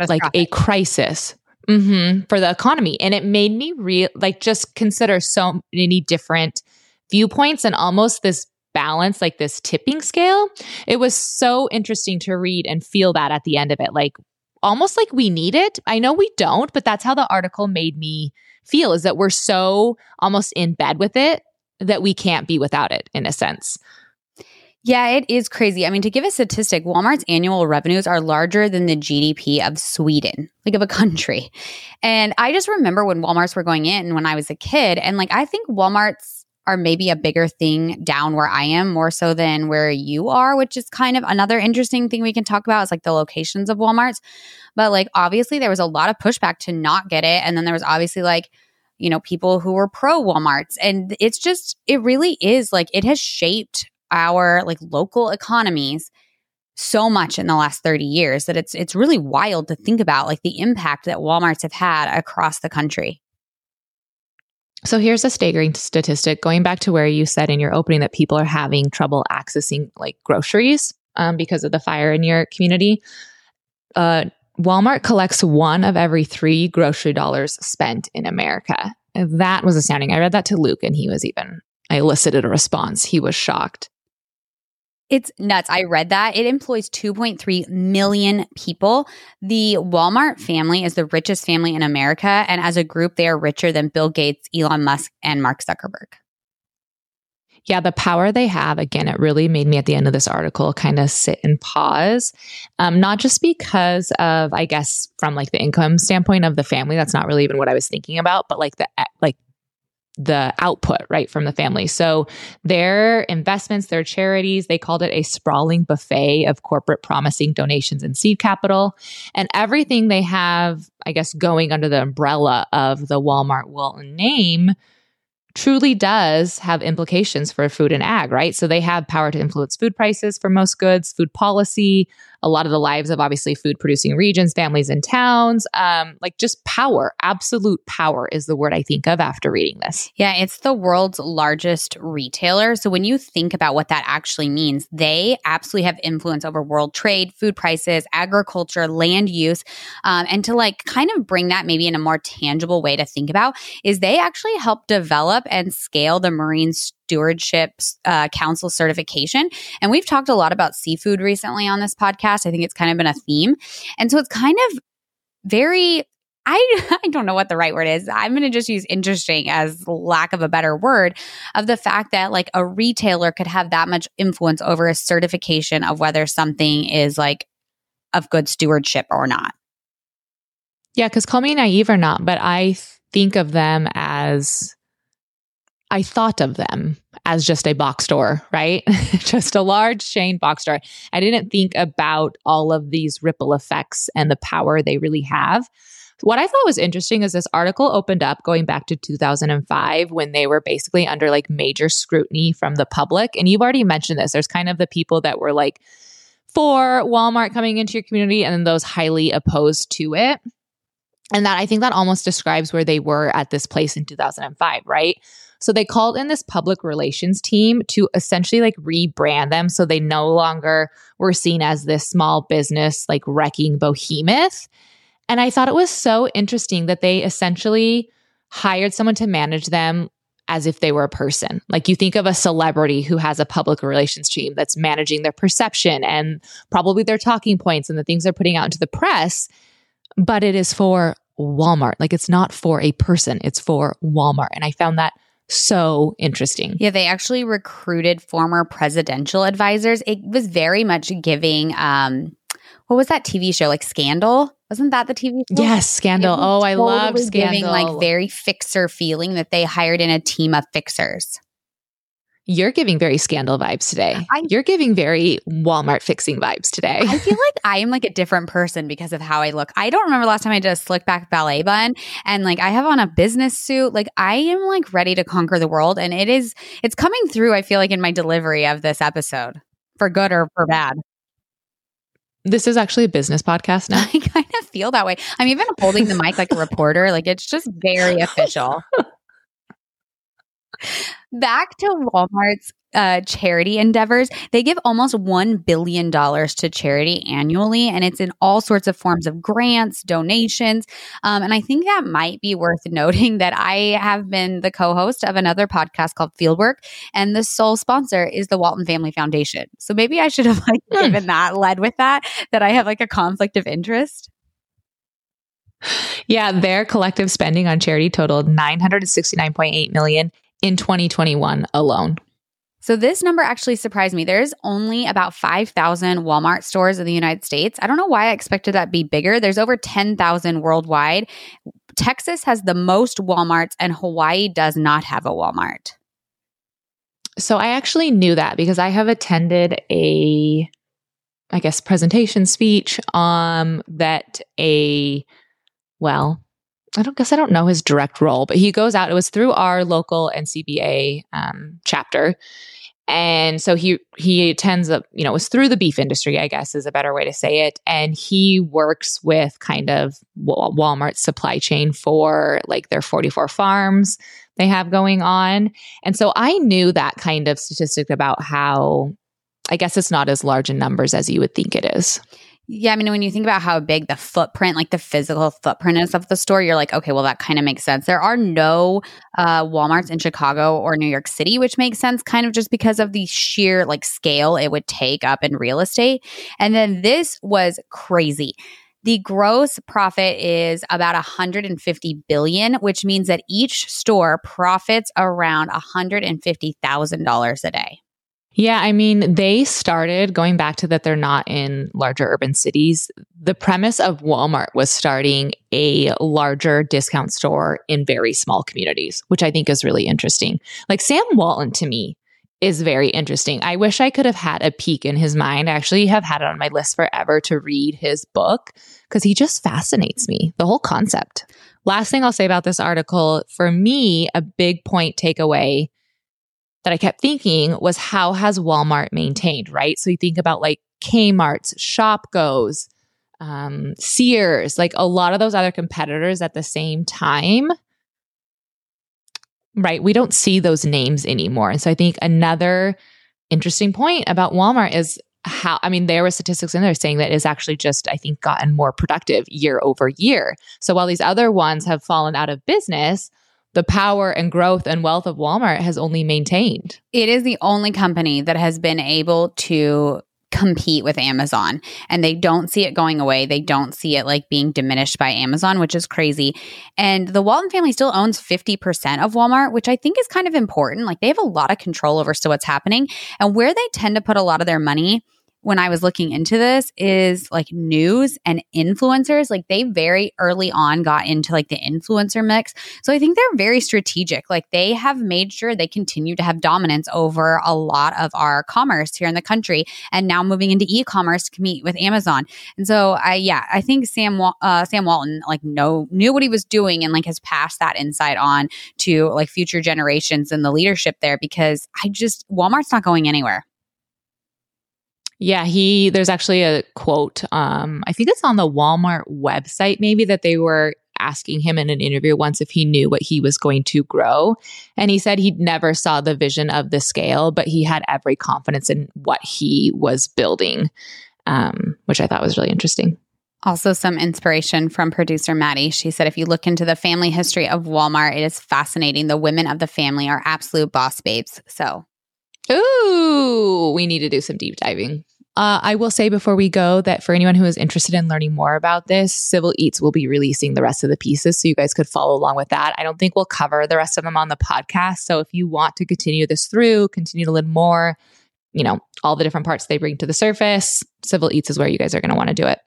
like a crisis mm-hmm, for the economy. And it made me real like just consider so many different viewpoints and almost this balance, like this tipping scale. It was so interesting to read and feel that at the end of it. Like almost like we need it. I know we don't, but that's how the article made me feel is that we're so almost in bed with it that we can't be without it in a sense. Yeah, it is crazy. I mean, to give a statistic, Walmart's annual revenues are larger than the GDP of Sweden, like of a country. And I just remember when Walmarts were going in when I was a kid, and like I think Walmart's are maybe a bigger thing down where I am more so than where you are, which is kind of another interesting thing we can talk about is like the locations of Walmarts. But like obviously there was a lot of pushback to not get it. And then there was obviously like, you know, people who were pro Walmarts. And it's just, it really is like it has shaped our like local economies so much in the last 30 years that it's it's really wild to think about like the impact that Walmarts have had across the country. So here's a staggering statistic going back to where you said in your opening that people are having trouble accessing like groceries um, because of the fire in your community. Uh, Walmart collects one of every three grocery dollars spent in America. That was astounding. I read that to Luke and he was even, I elicited a response. He was shocked. It's nuts. I read that. It employs 2.3 million people. The Walmart family is the richest family in America. And as a group, they are richer than Bill Gates, Elon Musk, and Mark Zuckerberg. Yeah, the power they have, again, it really made me at the end of this article kind of sit and pause. Um, not just because of, I guess, from like the income standpoint of the family, that's not really even what I was thinking about, but like the, like the output right from the family. So their investments, their charities, they called it a sprawling buffet of corporate promising donations and seed capital. And everything they have, I guess, going under the umbrella of the Walmart Walton name truly does have implications for food and ag, right? So they have power to influence food prices for most goods, food policy, a lot of the lives of obviously food producing regions, families, and towns. Um, like just power, absolute power is the word I think of after reading this. Yeah, it's the world's largest retailer. So when you think about what that actually means, they absolutely have influence over world trade, food prices, agriculture, land use. Um, and to like kind of bring that maybe in a more tangible way to think about is they actually help develop and scale the marine Stewardship uh, Council certification. And we've talked a lot about seafood recently on this podcast. I think it's kind of been a theme. And so it's kind of very I, I don't know what the right word is. I'm going to just use interesting as lack of a better word of the fact that like a retailer could have that much influence over a certification of whether something is like of good stewardship or not. Yeah, because call me naive or not, but I think of them as I thought of them as just a box store, right? just a large chain box store. I didn't think about all of these ripple effects and the power they really have. What I thought was interesting is this article opened up going back to 2005 when they were basically under like major scrutiny from the public. And you've already mentioned this. There's kind of the people that were like for Walmart coming into your community and then those highly opposed to it. And that I think that almost describes where they were at this place in 2005, right? So they called in this public relations team to essentially like rebrand them so they no longer were seen as this small business like wrecking behemoth. And I thought it was so interesting that they essentially hired someone to manage them as if they were a person. Like you think of a celebrity who has a public relations team that's managing their perception and probably their talking points and the things they're putting out into the press, but it is for Walmart. Like it's not for a person, it's for Walmart. And I found that so interesting. Yeah, they actually recruited former presidential advisors. It was very much giving um what was that TV show like Scandal? Wasn't that the TV show? Yes, Scandal. Oh, I love Scandal. Giving like very fixer feeling that they hired in a team of fixers. You're giving very scandal vibes today. I, You're giving very Walmart fixing vibes today. I feel like I am like a different person because of how I look. I don't remember last time I did a slick back ballet bun and like I have on a business suit. Like I am like ready to conquer the world and it is it's coming through I feel like in my delivery of this episode for good or for bad. This is actually a business podcast now. I kind of feel that way. I'm even holding the mic like a reporter. Like it's just very official. Back to Walmart's uh, charity endeavors. They give almost $1 billion to charity annually, and it's in all sorts of forms of grants, donations. Um, and I think that might be worth noting that I have been the co host of another podcast called Fieldwork, and the sole sponsor is the Walton Family Foundation. So maybe I should have like mm. given that, led with that, that I have like a conflict of interest. Yeah, their collective spending on charity totaled 969.8 million in 2021 alone. So this number actually surprised me. There's only about 5,000 Walmart stores in the United States. I don't know why I expected that to be bigger. There's over 10,000 worldwide. Texas has the most Walmarts and Hawaii does not have a Walmart. So I actually knew that because I have attended a I guess presentation speech um that a well I don't guess I don't know his direct role, but he goes out. It was through our local NCBA um, chapter, and so he he attends a you know it was through the beef industry, I guess is a better way to say it, and he works with kind of Walmart's supply chain for like their 44 farms they have going on, and so I knew that kind of statistic about how I guess it's not as large in numbers as you would think it is. Yeah, I mean, when you think about how big the footprint, like the physical footprint is of the store, you're like, okay, well, that kind of makes sense. There are no uh, Walmarts in Chicago or New York City, which makes sense kind of just because of the sheer like scale it would take up in real estate. And then this was crazy. The gross profit is about 150 billion, which means that each store profits around $150,000 a day. Yeah, I mean, they started going back to that they're not in larger urban cities. The premise of Walmart was starting a larger discount store in very small communities, which I think is really interesting. Like Sam Walton to me is very interesting. I wish I could have had a peek in his mind. I actually have had it on my list forever to read his book because he just fascinates me, the whole concept. Last thing I'll say about this article for me, a big point takeaway that I kept thinking was how has Walmart maintained, right? So you think about like Kmart's, Shopko's, um, Sears, like a lot of those other competitors at the same time. Right. We don't see those names anymore. And so I think another interesting point about Walmart is how, I mean, there were statistics in there saying that it's actually just, I think, gotten more productive year over year. So while these other ones have fallen out of business, the power and growth and wealth of Walmart has only maintained. It is the only company that has been able to compete with Amazon and they don't see it going away. They don't see it like being diminished by Amazon, which is crazy. And the Walton family still owns 50% of Walmart, which I think is kind of important. Like they have a lot of control over still what's happening and where they tend to put a lot of their money when I was looking into this is like news and influencers. Like they very early on got into like the influencer mix. So I think they're very strategic. Like they have made sure they continue to have dominance over a lot of our commerce here in the country and now moving into e-commerce to compete with Amazon. And so I, yeah, I think Sam, uh, Sam Walton like know, knew what he was doing and like has passed that insight on to like future generations and the leadership there because I just, Walmart's not going anywhere. Yeah, he there's actually a quote. Um, I think it's on the Walmart website, maybe that they were asking him in an interview once if he knew what he was going to grow. And he said he never saw the vision of the scale, but he had every confidence in what he was building, um, which I thought was really interesting. Also, some inspiration from producer Maddie. She said, if you look into the family history of Walmart, it is fascinating. The women of the family are absolute boss babes. So, ooh, we need to do some deep diving. Uh, I will say before we go that for anyone who is interested in learning more about this, Civil Eats will be releasing the rest of the pieces. So you guys could follow along with that. I don't think we'll cover the rest of them on the podcast. So if you want to continue this through, continue to learn more, you know, all the different parts they bring to the surface, Civil Eats is where you guys are going to want to do it.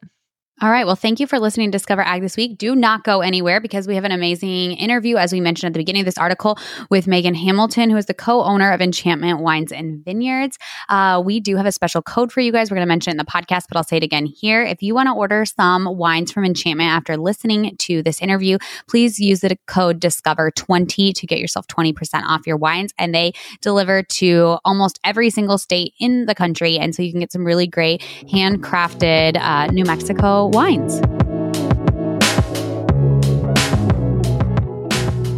All right. Well, thank you for listening to Discover Ag this week. Do not go anywhere because we have an amazing interview, as we mentioned at the beginning of this article, with Megan Hamilton, who is the co owner of Enchantment Wines and Vineyards. Uh, we do have a special code for you guys. We're going to mention it in the podcast, but I'll say it again here. If you want to order some wines from Enchantment after listening to this interview, please use the code Discover20 to get yourself 20% off your wines. And they deliver to almost every single state in the country. And so you can get some really great handcrafted uh, New Mexico wines.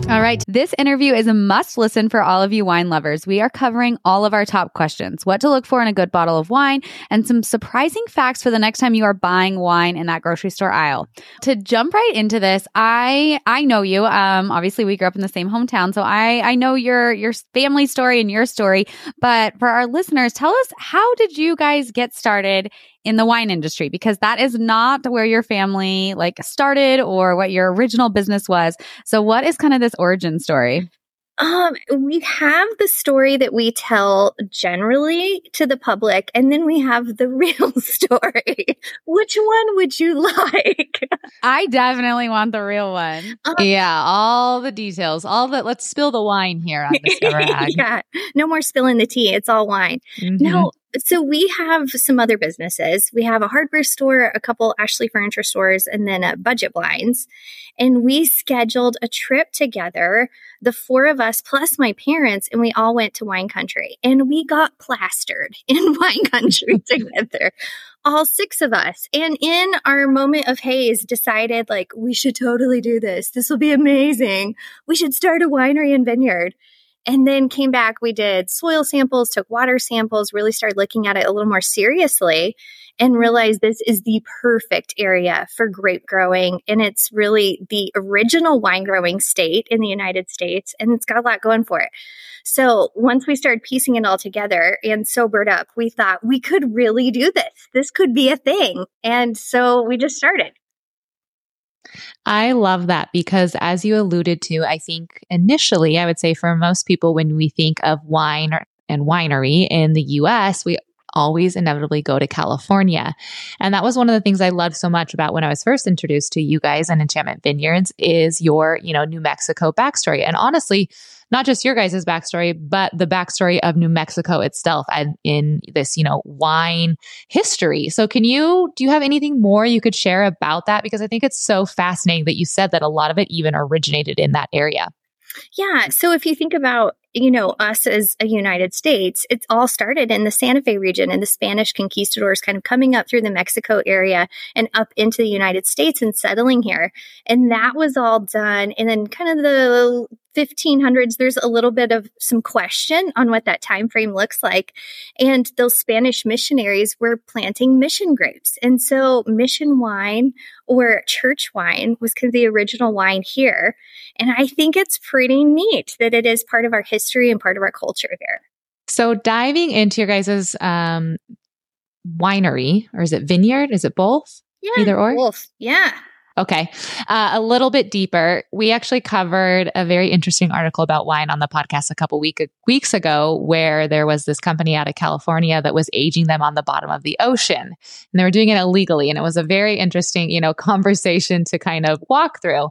All right. This interview is a must listen for all of you wine lovers. We are covering all of our top questions what to look for in a good bottle of wine, and some surprising facts for the next time you are buying wine in that grocery store aisle. To jump right into this, I I know you. Um, obviously, we grew up in the same hometown, so I I know your your family story and your story. But for our listeners, tell us how did you guys get started in the wine industry because that is not where your family like started or what your original business was. So what is kind of this origin story? Um, we have the story that we tell generally to the public, and then we have the real story. Which one would you like? I definitely want the real one. Uh, yeah, all the details, all the let's spill the wine here on Discover Ag. yeah, no more spilling the tea. It's all wine. Mm-hmm. No, so we have some other businesses. We have a hardware store, a couple Ashley furniture stores, and then a budget blinds. And we scheduled a trip together, the four of us plus my parents, and we all went to wine country. And we got plastered in wine country together, all six of us. And in our moment of haze, decided like, we should totally do this. This will be amazing. We should start a winery and vineyard. And then came back, we did soil samples, took water samples, really started looking at it a little more seriously and mm-hmm. realized this is the perfect area for grape growing. And it's really the original wine growing state in the United States, and it's got a lot going for it. So once we started piecing it all together and sobered up, we thought we could really do this. This could be a thing. And so we just started. I love that because, as you alluded to, I think initially, I would say for most people, when we think of wine and winery in the US, we always inevitably go to California. And that was one of the things I loved so much about when I was first introduced to you guys and Enchantment Vineyards is your, you know, New Mexico backstory. And honestly, not just your guys' backstory, but the backstory of New Mexico itself and in this, you know, wine history. So can you, do you have anything more you could share about that? Because I think it's so fascinating that you said that a lot of it even originated in that area. Yeah. So if you think about you know, us as a United States, it's all started in the Santa Fe region and the Spanish conquistadors kind of coming up through the Mexico area and up into the United States and settling here. And that was all done. And then kind of the 1500s there's a little bit of some question on what that time frame looks like. And those spanish missionaries were planting mission grapes and so mission wine or church wine was kind of the original wine here. And i think it's pretty neat that it is part of our history and part of our culture here. So diving into your guys's um, winery or is it vineyard? Is it both? Yeah either or? both. Yeah Okay. Uh, a little bit deeper. We actually covered a very interesting article about wine on the podcast a couple week, weeks ago, where there was this company out of California that was aging them on the bottom of the ocean. And they were doing it illegally. And it was a very interesting, you know, conversation to kind of walk through.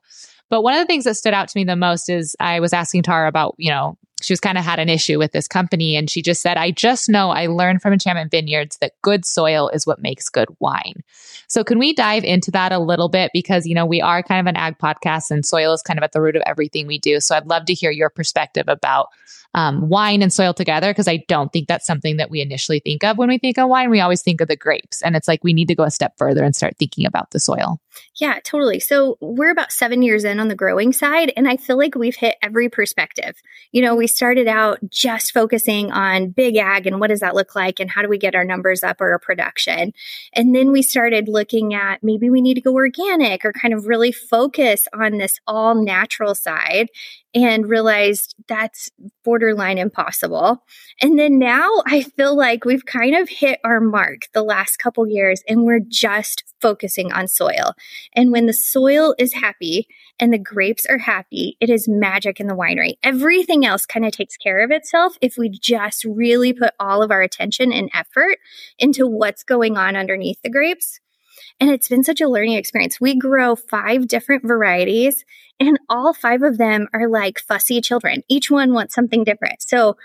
But one of the things that stood out to me the most is I was asking Tara about, you know, she was kind of had an issue with this company and she just said i just know i learned from enchantment vineyards that good soil is what makes good wine so can we dive into that a little bit because you know we are kind of an ag podcast and soil is kind of at the root of everything we do so i'd love to hear your perspective about um, wine and soil together because I don't think that's something that we initially think of when we think of wine. We always think of the grapes, and it's like we need to go a step further and start thinking about the soil. Yeah, totally. So we're about seven years in on the growing side, and I feel like we've hit every perspective. You know, we started out just focusing on big ag and what does that look like, and how do we get our numbers up or our production. And then we started looking at maybe we need to go organic or kind of really focus on this all natural side and realized that's borderline impossible. And then now I feel like we've kind of hit our mark the last couple years and we're just focusing on soil. And when the soil is happy and the grapes are happy, it is magic in the winery. Everything else kind of takes care of itself if we just really put all of our attention and effort into what's going on underneath the grapes. And it's been such a learning experience. We grow five different varieties and all five of them are like fussy children. Each one wants something different. So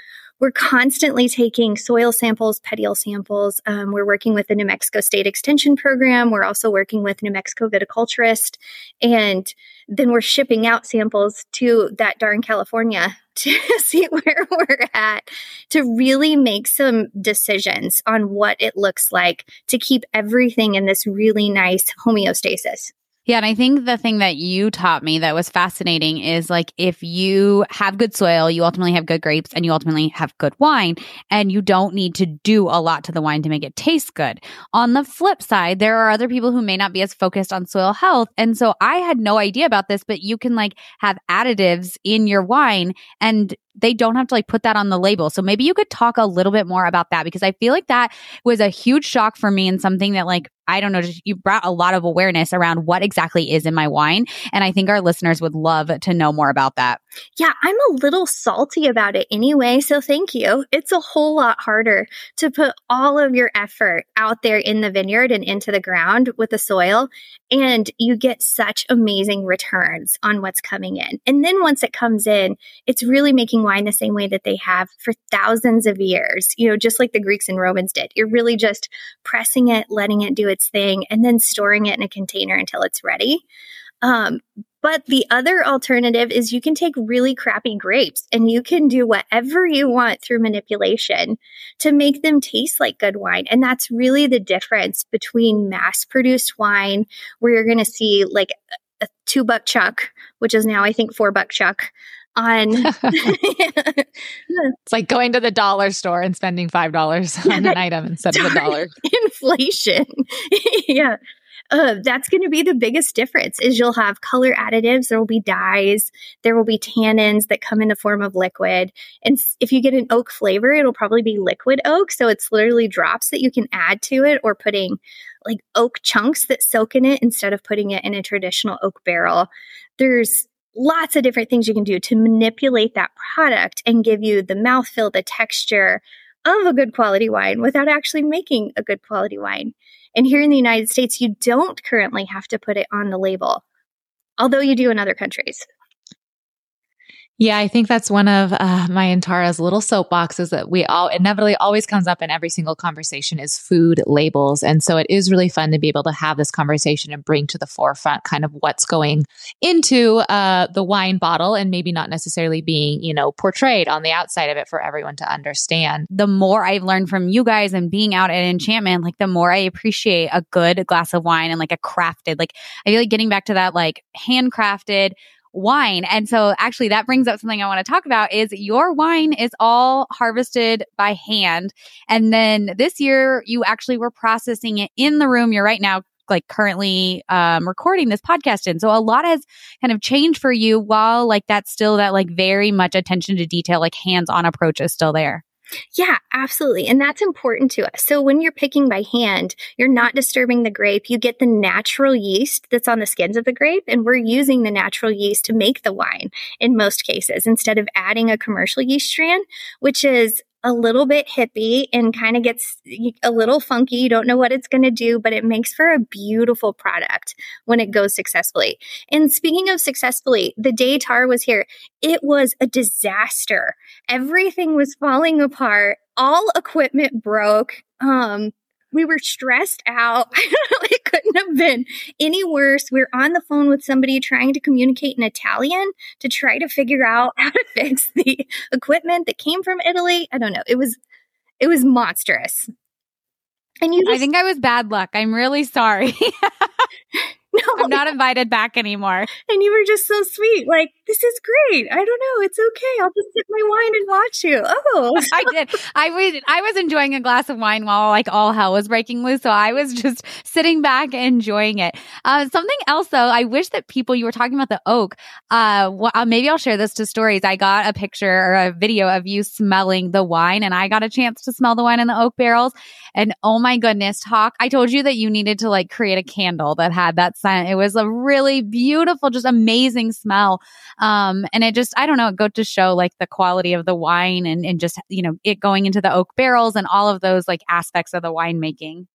we're constantly taking soil samples, petiole samples. Um, we're working with the New Mexico State Extension Program. We're also working with New Mexico Viticulturist. And then we're shipping out samples to that darn California to see where we're at to really make some decisions on what it looks like to keep everything in this really nice homeostasis. Yeah. And I think the thing that you taught me that was fascinating is like if you have good soil, you ultimately have good grapes and you ultimately have good wine, and you don't need to do a lot to the wine to make it taste good. On the flip side, there are other people who may not be as focused on soil health. And so I had no idea about this, but you can like have additives in your wine and they don't have to like put that on the label. So maybe you could talk a little bit more about that because I feel like that was a huge shock for me and something that like I don't know, just you brought a lot of awareness around what exactly is in my wine. And I think our listeners would love to know more about that. Yeah, I'm a little salty about it anyway, so thank you. It's a whole lot harder to put all of your effort out there in the vineyard and into the ground with the soil, and you get such amazing returns on what's coming in. And then once it comes in, it's really making wine the same way that they have for thousands of years, you know, just like the Greeks and Romans did. You're really just pressing it, letting it do its thing, and then storing it in a container until it's ready. Um, but the other alternative is you can take really crappy grapes and you can do whatever you want through manipulation to make them taste like good wine. And that's really the difference between mass produced wine, where you're going to see like a two buck chuck, which is now, I think, four buck chuck. On it's like going to the dollar store and spending five dollars on an item instead of a dollar. Inflation. yeah uh, that's going to be the biggest difference is you'll have color additives there will be dyes there will be tannins that come in the form of liquid. And if you get an oak flavor it'll probably be liquid oak so it's literally drops that you can add to it or putting like oak chunks that soak in it instead of putting it in a traditional oak barrel. There's lots of different things you can do to manipulate that product and give you the mouthfeel the texture of a good quality wine without actually making a good quality wine and here in the United States, you don't currently have to put it on the label, although you do in other countries. Yeah, I think that's one of uh, my and little soapboxes that we all inevitably always comes up in every single conversation is food labels. And so it is really fun to be able to have this conversation and bring to the forefront kind of what's going into uh, the wine bottle and maybe not necessarily being, you know, portrayed on the outside of it for everyone to understand. The more I've learned from you guys and being out at Enchantment, like the more I appreciate a good glass of wine and like a crafted, like I feel like getting back to that like handcrafted wine. And so actually that brings up something I want to talk about is your wine is all harvested by hand. And then this year you actually were processing it in the room you're right now like currently um, recording this podcast in. So a lot has kind of changed for you while like that's still that like very much attention to detail, like hands on approach is still there. Yeah, absolutely. And that's important to us. So when you're picking by hand, you're not disturbing the grape. You get the natural yeast that's on the skins of the grape. And we're using the natural yeast to make the wine in most cases instead of adding a commercial yeast strain, which is a little bit hippie and kind of gets a little funky. You don't know what it's going to do, but it makes for a beautiful product when it goes successfully. And speaking of successfully, the day Tar was here, it was a disaster. Everything was falling apart. All equipment broke. Um, we were stressed out. it couldn't have been any worse. We are on the phone with somebody trying to communicate in Italian to try to figure out how to fix the equipment that came from Italy. I don't know. It was it was monstrous. And you just, I think I was bad luck. I'm really sorry. No, I'm not invited back anymore. And you were just so sweet. Like, this is great. I don't know. It's okay. I'll just sip my wine and watch you. Oh, I did. I was I was enjoying a glass of wine while like all hell was breaking loose. So I was just sitting back enjoying it. Uh, something else though, I wish that people you were talking about the oak. Uh, well, uh, maybe I'll share this to stories. I got a picture or a video of you smelling the wine, and I got a chance to smell the wine in the oak barrels. And oh my goodness, talk! I told you that you needed to like create a candle that had that scent. It was a really beautiful, just amazing smell. Um, and it just, I don't know, it go to show like the quality of the wine and, and just, you know, it going into the oak barrels and all of those like aspects of the winemaking.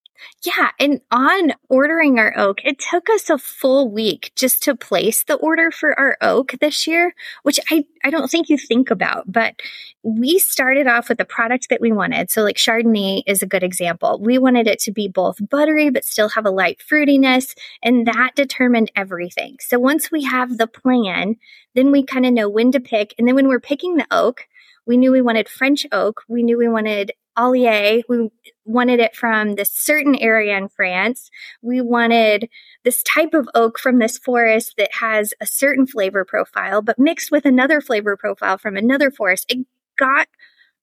Yeah. And on ordering our oak, it took us a full week just to place the order for our oak this year, which I, I don't think you think about, but we started off with the product that we wanted. So like Chardonnay is a good example. We wanted it to be both buttery, but still have a light fruitiness. And that determined everything. So once we have the plan, then we kind of know when to pick. And then when we're picking the oak, we knew we wanted French oak. We knew we wanted Allier. We wanted it from this certain area in France. We wanted this type of oak from this forest that has a certain flavor profile, but mixed with another flavor profile from another forest. It got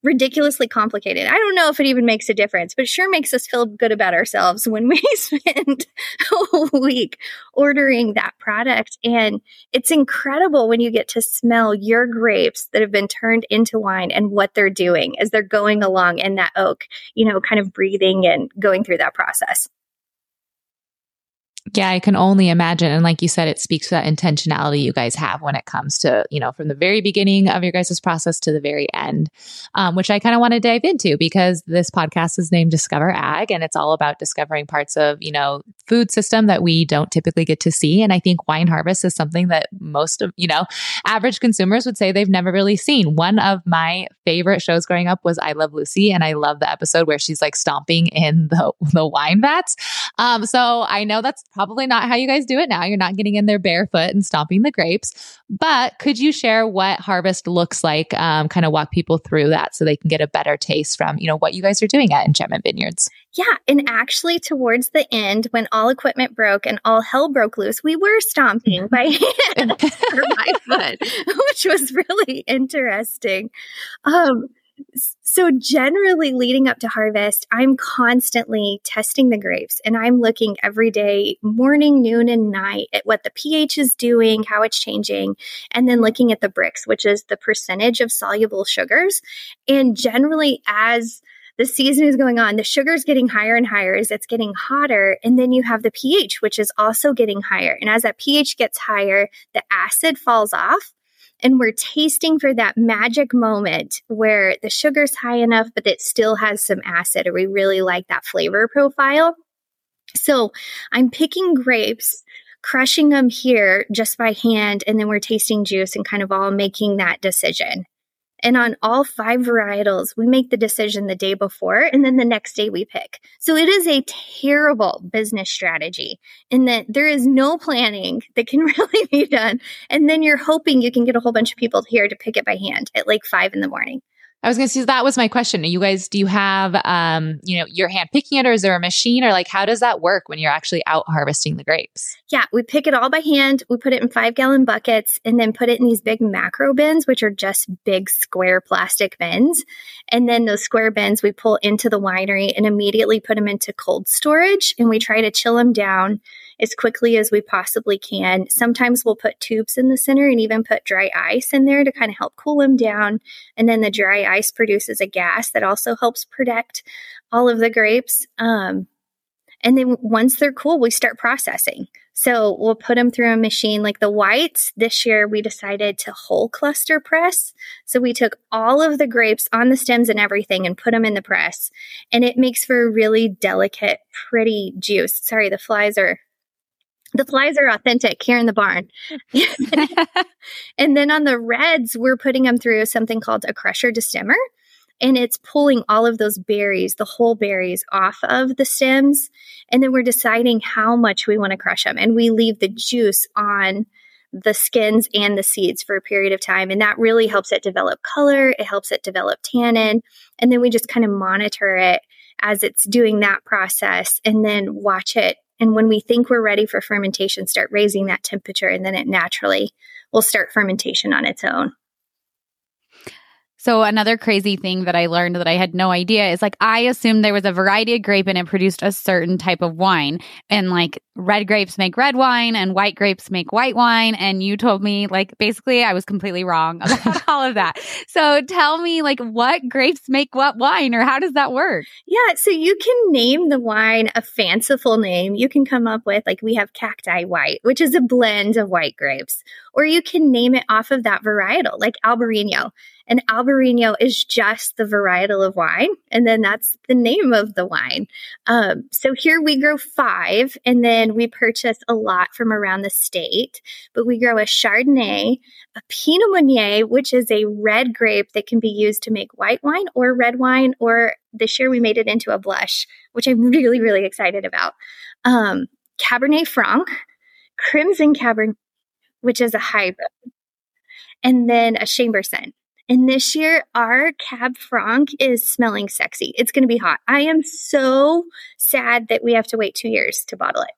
ridiculously complicated. I don't know if it even makes a difference, but sure makes us feel good about ourselves when we spend a week ordering that product. And it's incredible when you get to smell your grapes that have been turned into wine and what they're doing as they're going along in that oak, you know, kind of breathing and going through that process. Yeah, I can only imagine. And like you said, it speaks to that intentionality you guys have when it comes to, you know, from the very beginning of your guys' process to the very end, um, which I kind of want to dive into because this podcast is named Discover Ag and it's all about discovering parts of, you know, food system that we don't typically get to see. And I think wine harvest is something that most of, you know, average consumers would say they've never really seen. One of my favorite shows growing up was I Love Lucy. And I love the episode where she's like stomping in the, the wine vats. Um, so I know that's probably not how you guys do it now. You're not getting in there barefoot and stomping the grapes. But could you share what harvest looks like? Um, kind of walk people through that so they can get a better taste from, you know, what you guys are doing at Enchantment Vineyards. Yeah. And actually, towards the end, when all equipment broke and all hell broke loose, we were stomping by hand or by foot, which was really interesting. Um, so generally leading up to harvest, I'm constantly testing the grapes and I'm looking every day, morning, noon, and night at what the pH is doing, how it's changing, and then looking at the Brix which is the percentage of soluble sugars. And generally, as the season is going on, the sugar's getting higher and higher as it's getting hotter. And then you have the pH, which is also getting higher. And as that pH gets higher, the acid falls off and we're tasting for that magic moment where the sugar's high enough, but it still has some acid, or we really like that flavor profile. So I'm picking grapes, crushing them here just by hand, and then we're tasting juice and kind of all making that decision. And on all five varietals, we make the decision the day before and then the next day we pick. So it is a terrible business strategy in that there is no planning that can really be done. And then you're hoping you can get a whole bunch of people here to pick it by hand at like five in the morning. I was going to say that was my question. You guys, do you have, um, you know, your hand picking it, or is there a machine, or like how does that work when you're actually out harvesting the grapes? Yeah, we pick it all by hand. We put it in five gallon buckets, and then put it in these big macro bins, which are just big square plastic bins. And then those square bins we pull into the winery and immediately put them into cold storage, and we try to chill them down as quickly as we possibly can. Sometimes we'll put tubes in the center and even put dry ice in there to kind of help cool them down. And then the dry ice produces a gas that also helps protect all of the grapes. Um, and then once they're cool, we start processing. So we'll put them through a machine like the whites. This year we decided to whole cluster press. So we took all of the grapes on the stems and everything and put them in the press. And it makes for a really delicate, pretty juice. Sorry, the flies are the flies are authentic here in the barn. and then on the reds, we're putting them through something called a crusher destemmer. And it's pulling all of those berries, the whole berries, off of the stems. And then we're deciding how much we want to crush them. And we leave the juice on the skins and the seeds for a period of time. And that really helps it develop color. It helps it develop tannin. And then we just kind of monitor it as it's doing that process and then watch it and when we think we're ready for fermentation, start raising that temperature, and then it naturally will start fermentation on its own. So another crazy thing that I learned that I had no idea is like I assumed there was a variety of grape and it produced a certain type of wine. And like red grapes make red wine and white grapes make white wine. And you told me like basically I was completely wrong about all of that. So tell me like what grapes make what wine or how does that work? Yeah. So you can name the wine a fanciful name. You can come up with like we have cacti white, which is a blend of white grapes, or you can name it off of that varietal like Albarino. And Albarino is just the varietal of wine. And then that's the name of the wine. Um, so here we grow five, and then we purchase a lot from around the state. But we grow a Chardonnay, a Pinot Meunier, which is a red grape that can be used to make white wine or red wine, or this year we made it into a blush, which I'm really, really excited about. Um, Cabernet Franc, Crimson Cabernet, which is a hybrid, and then a Chambourcin. And this year, our Cab Franc is smelling sexy. It's going to be hot. I am so sad that we have to wait two years to bottle it.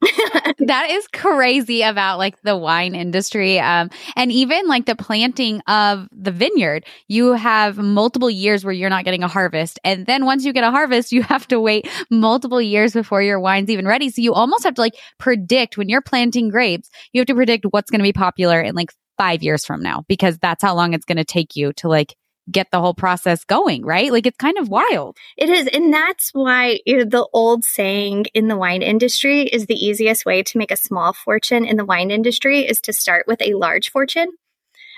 that is crazy about like the wine industry um, and even like the planting of the vineyard. You have multiple years where you're not getting a harvest and then once you get a harvest you have to wait multiple years before your wine's even ready. So you almost have to like predict when you're planting grapes you have to predict what's going to be popular in like five years from now because that's how long it's going to take you to like get the whole process going, right? Like it's kind of wild. It is. And that's why you know, the old saying in the wine industry is the easiest way to make a small fortune in the wine industry is to start with a large fortune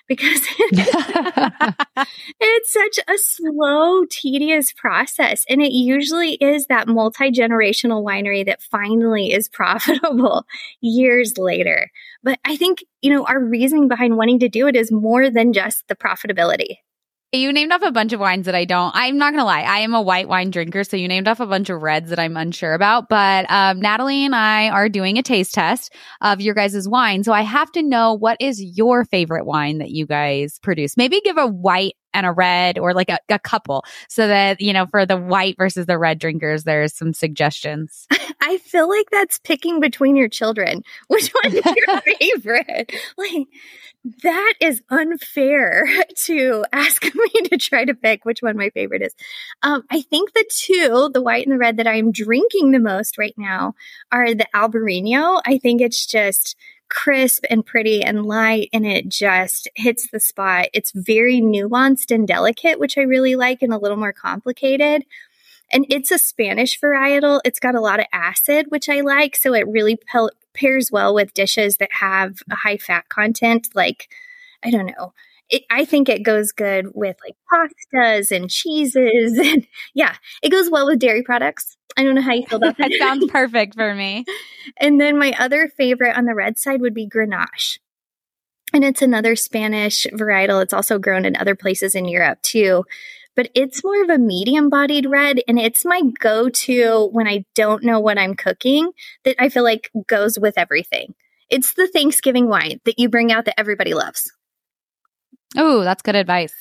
because it's such a slow, tedious process. And it usually is that multi generational winery that finally is profitable years later. But I think, you know, our reasoning behind wanting to do it is more than just the profitability. You named off a bunch of wines that I don't. I'm not gonna lie. I am a white wine drinker, so you named off a bunch of reds that I'm unsure about. But um, Natalie and I are doing a taste test of your guys' wine, so I have to know what is your favorite wine that you guys produce. Maybe give a white and a red, or like a, a couple, so that you know for the white versus the red drinkers, there's some suggestions. I feel like that's picking between your children. Which one is your favorite? Like that is unfair to ask me to try to pick which one my favorite is. Um, I think the two, the white and the red that I'm drinking the most right now are the Albarino. I think it's just crisp and pretty and light and it just hits the spot. It's very nuanced and delicate, which I really like and a little more complicated. And it's a Spanish varietal. It's got a lot of acid, which I like. So it really pe- pairs well with dishes that have a high fat content, like, I don't know. It, I think it goes good with like pastas and cheeses. And yeah, it goes well with dairy products. I don't know how you feel about that. that sounds perfect for me. And then my other favorite on the red side would be Grenache. And it's another Spanish varietal. It's also grown in other places in Europe too but it's more of a medium bodied red. And it's my go to when I don't know what I'm cooking that I feel like goes with everything. It's the Thanksgiving wine that you bring out that everybody loves. Oh, that's good advice.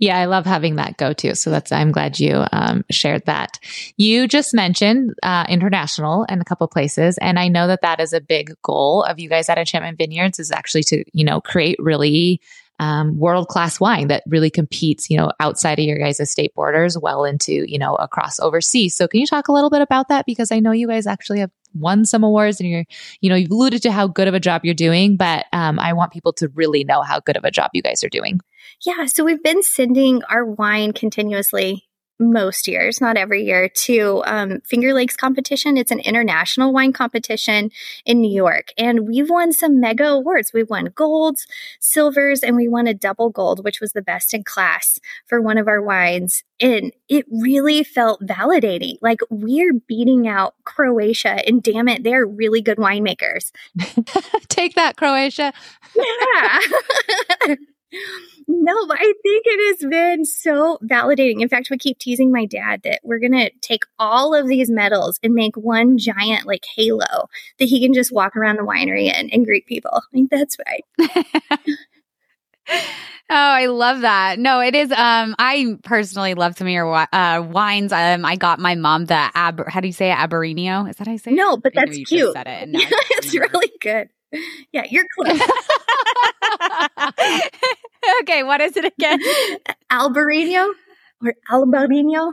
Yeah, I love having that go to. So that's, I'm glad you um, shared that. You just mentioned uh, international and a couple places. And I know that that is a big goal of you guys at Enchantment Vineyards is actually to, you know, create really um, world class wine that really competes, you know, outside of your guys' state borders, well into, you know, across overseas. So can you talk a little bit about that? Because I know you guys actually have won some awards and you're, you know, you've alluded to how good of a job you're doing, but um, I want people to really know how good of a job you guys are doing. Yeah. So we've been sending our wine continuously most years, not every year, to um, Finger Lakes competition. It's an international wine competition in New York. And we've won some mega awards. We won golds, silvers, and we won a double gold, which was the best in class for one of our wines. And it really felt validating. Like we're beating out Croatia, and damn it, they're really good winemakers. Take that, Croatia. Yeah. No, but I think it has been so validating. In fact, we keep teasing my dad that we're going to take all of these medals and make one giant like halo that he can just walk around the winery and, and greet people. I think that's right. Oh, I love that. No, it is. Um, I personally love some of your uh, wines. Um, I got my mom the ab. How do you say it? Abarino? Is that how you say? No, but that's cute. Said it yeah, it's really good. Yeah, you're close. okay, what is it again? Albarino or Albarino?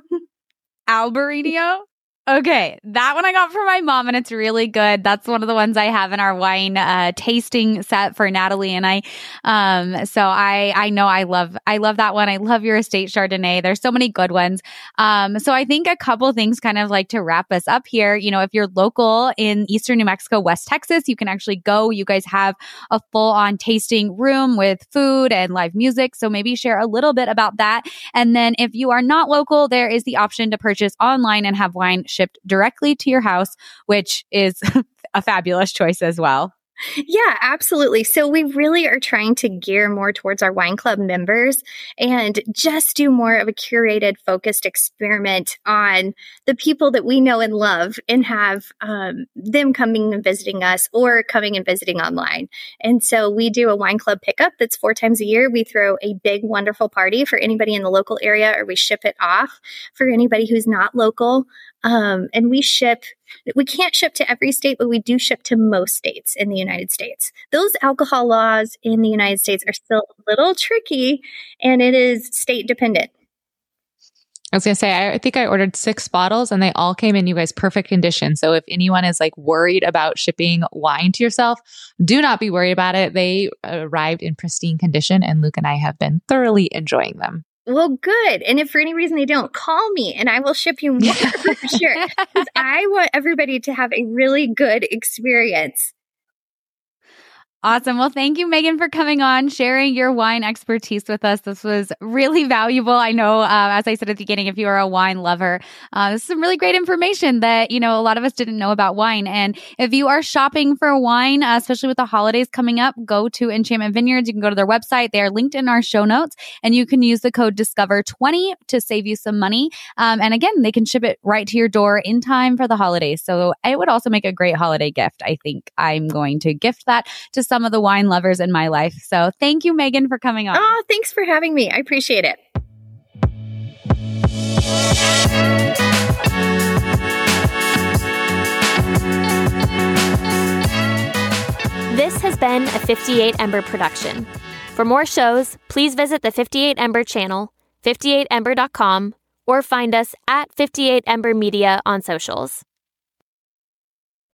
Albarino? Okay, that one I got from my mom and it's really good. That's one of the ones I have in our wine uh, tasting set for Natalie and I. Um, so I I know I love I love that one. I love your estate Chardonnay. There's so many good ones. Um, so I think a couple things kind of like to wrap us up here. You know, if you're local in Eastern New Mexico, West Texas, you can actually go. You guys have a full on tasting room with food and live music. So maybe share a little bit about that. And then if you are not local, there is the option to purchase online and have wine shipped directly to your house, which is a fabulous choice as well. Yeah, absolutely. So we really are trying to gear more towards our wine club members and just do more of a curated, focused experiment on the people that we know and love and have um, them coming and visiting us or coming and visiting online. And so we do a wine club pickup that's four times a year. We throw a big, wonderful party for anybody in the local area or we ship it off for anybody who's not local. Um, and we ship, we can't ship to every state, but we do ship to most states in the United States. Those alcohol laws in the United States are still a little tricky and it is state dependent. I was going to say, I think I ordered six bottles and they all came in you guys perfect condition. So if anyone is like worried about shipping wine to yourself, do not be worried about it. They arrived in pristine condition and Luke and I have been thoroughly enjoying them. Well, good. And if for any reason they don't, call me and I will ship you more for sure. Because I want everybody to have a really good experience. Awesome. Well, thank you, Megan, for coming on, sharing your wine expertise with us. This was really valuable. I know, uh, as I said at the beginning, if you are a wine lover, uh, this is some really great information that, you know, a lot of us didn't know about wine. And if you are shopping for wine, uh, especially with the holidays coming up, go to Enchantment Vineyards. You can go to their website. They are linked in our show notes and you can use the code Discover20 to save you some money. Um, and again, they can ship it right to your door in time for the holidays. So it would also make a great holiday gift. I think I'm going to gift that to some of the wine lovers in my life. So thank you, Megan, for coming on. Oh, thanks for having me. I appreciate it. This has been a 58 Ember production. For more shows, please visit the 58 Ember channel, 58ember.com, or find us at 58 Ember Media on socials.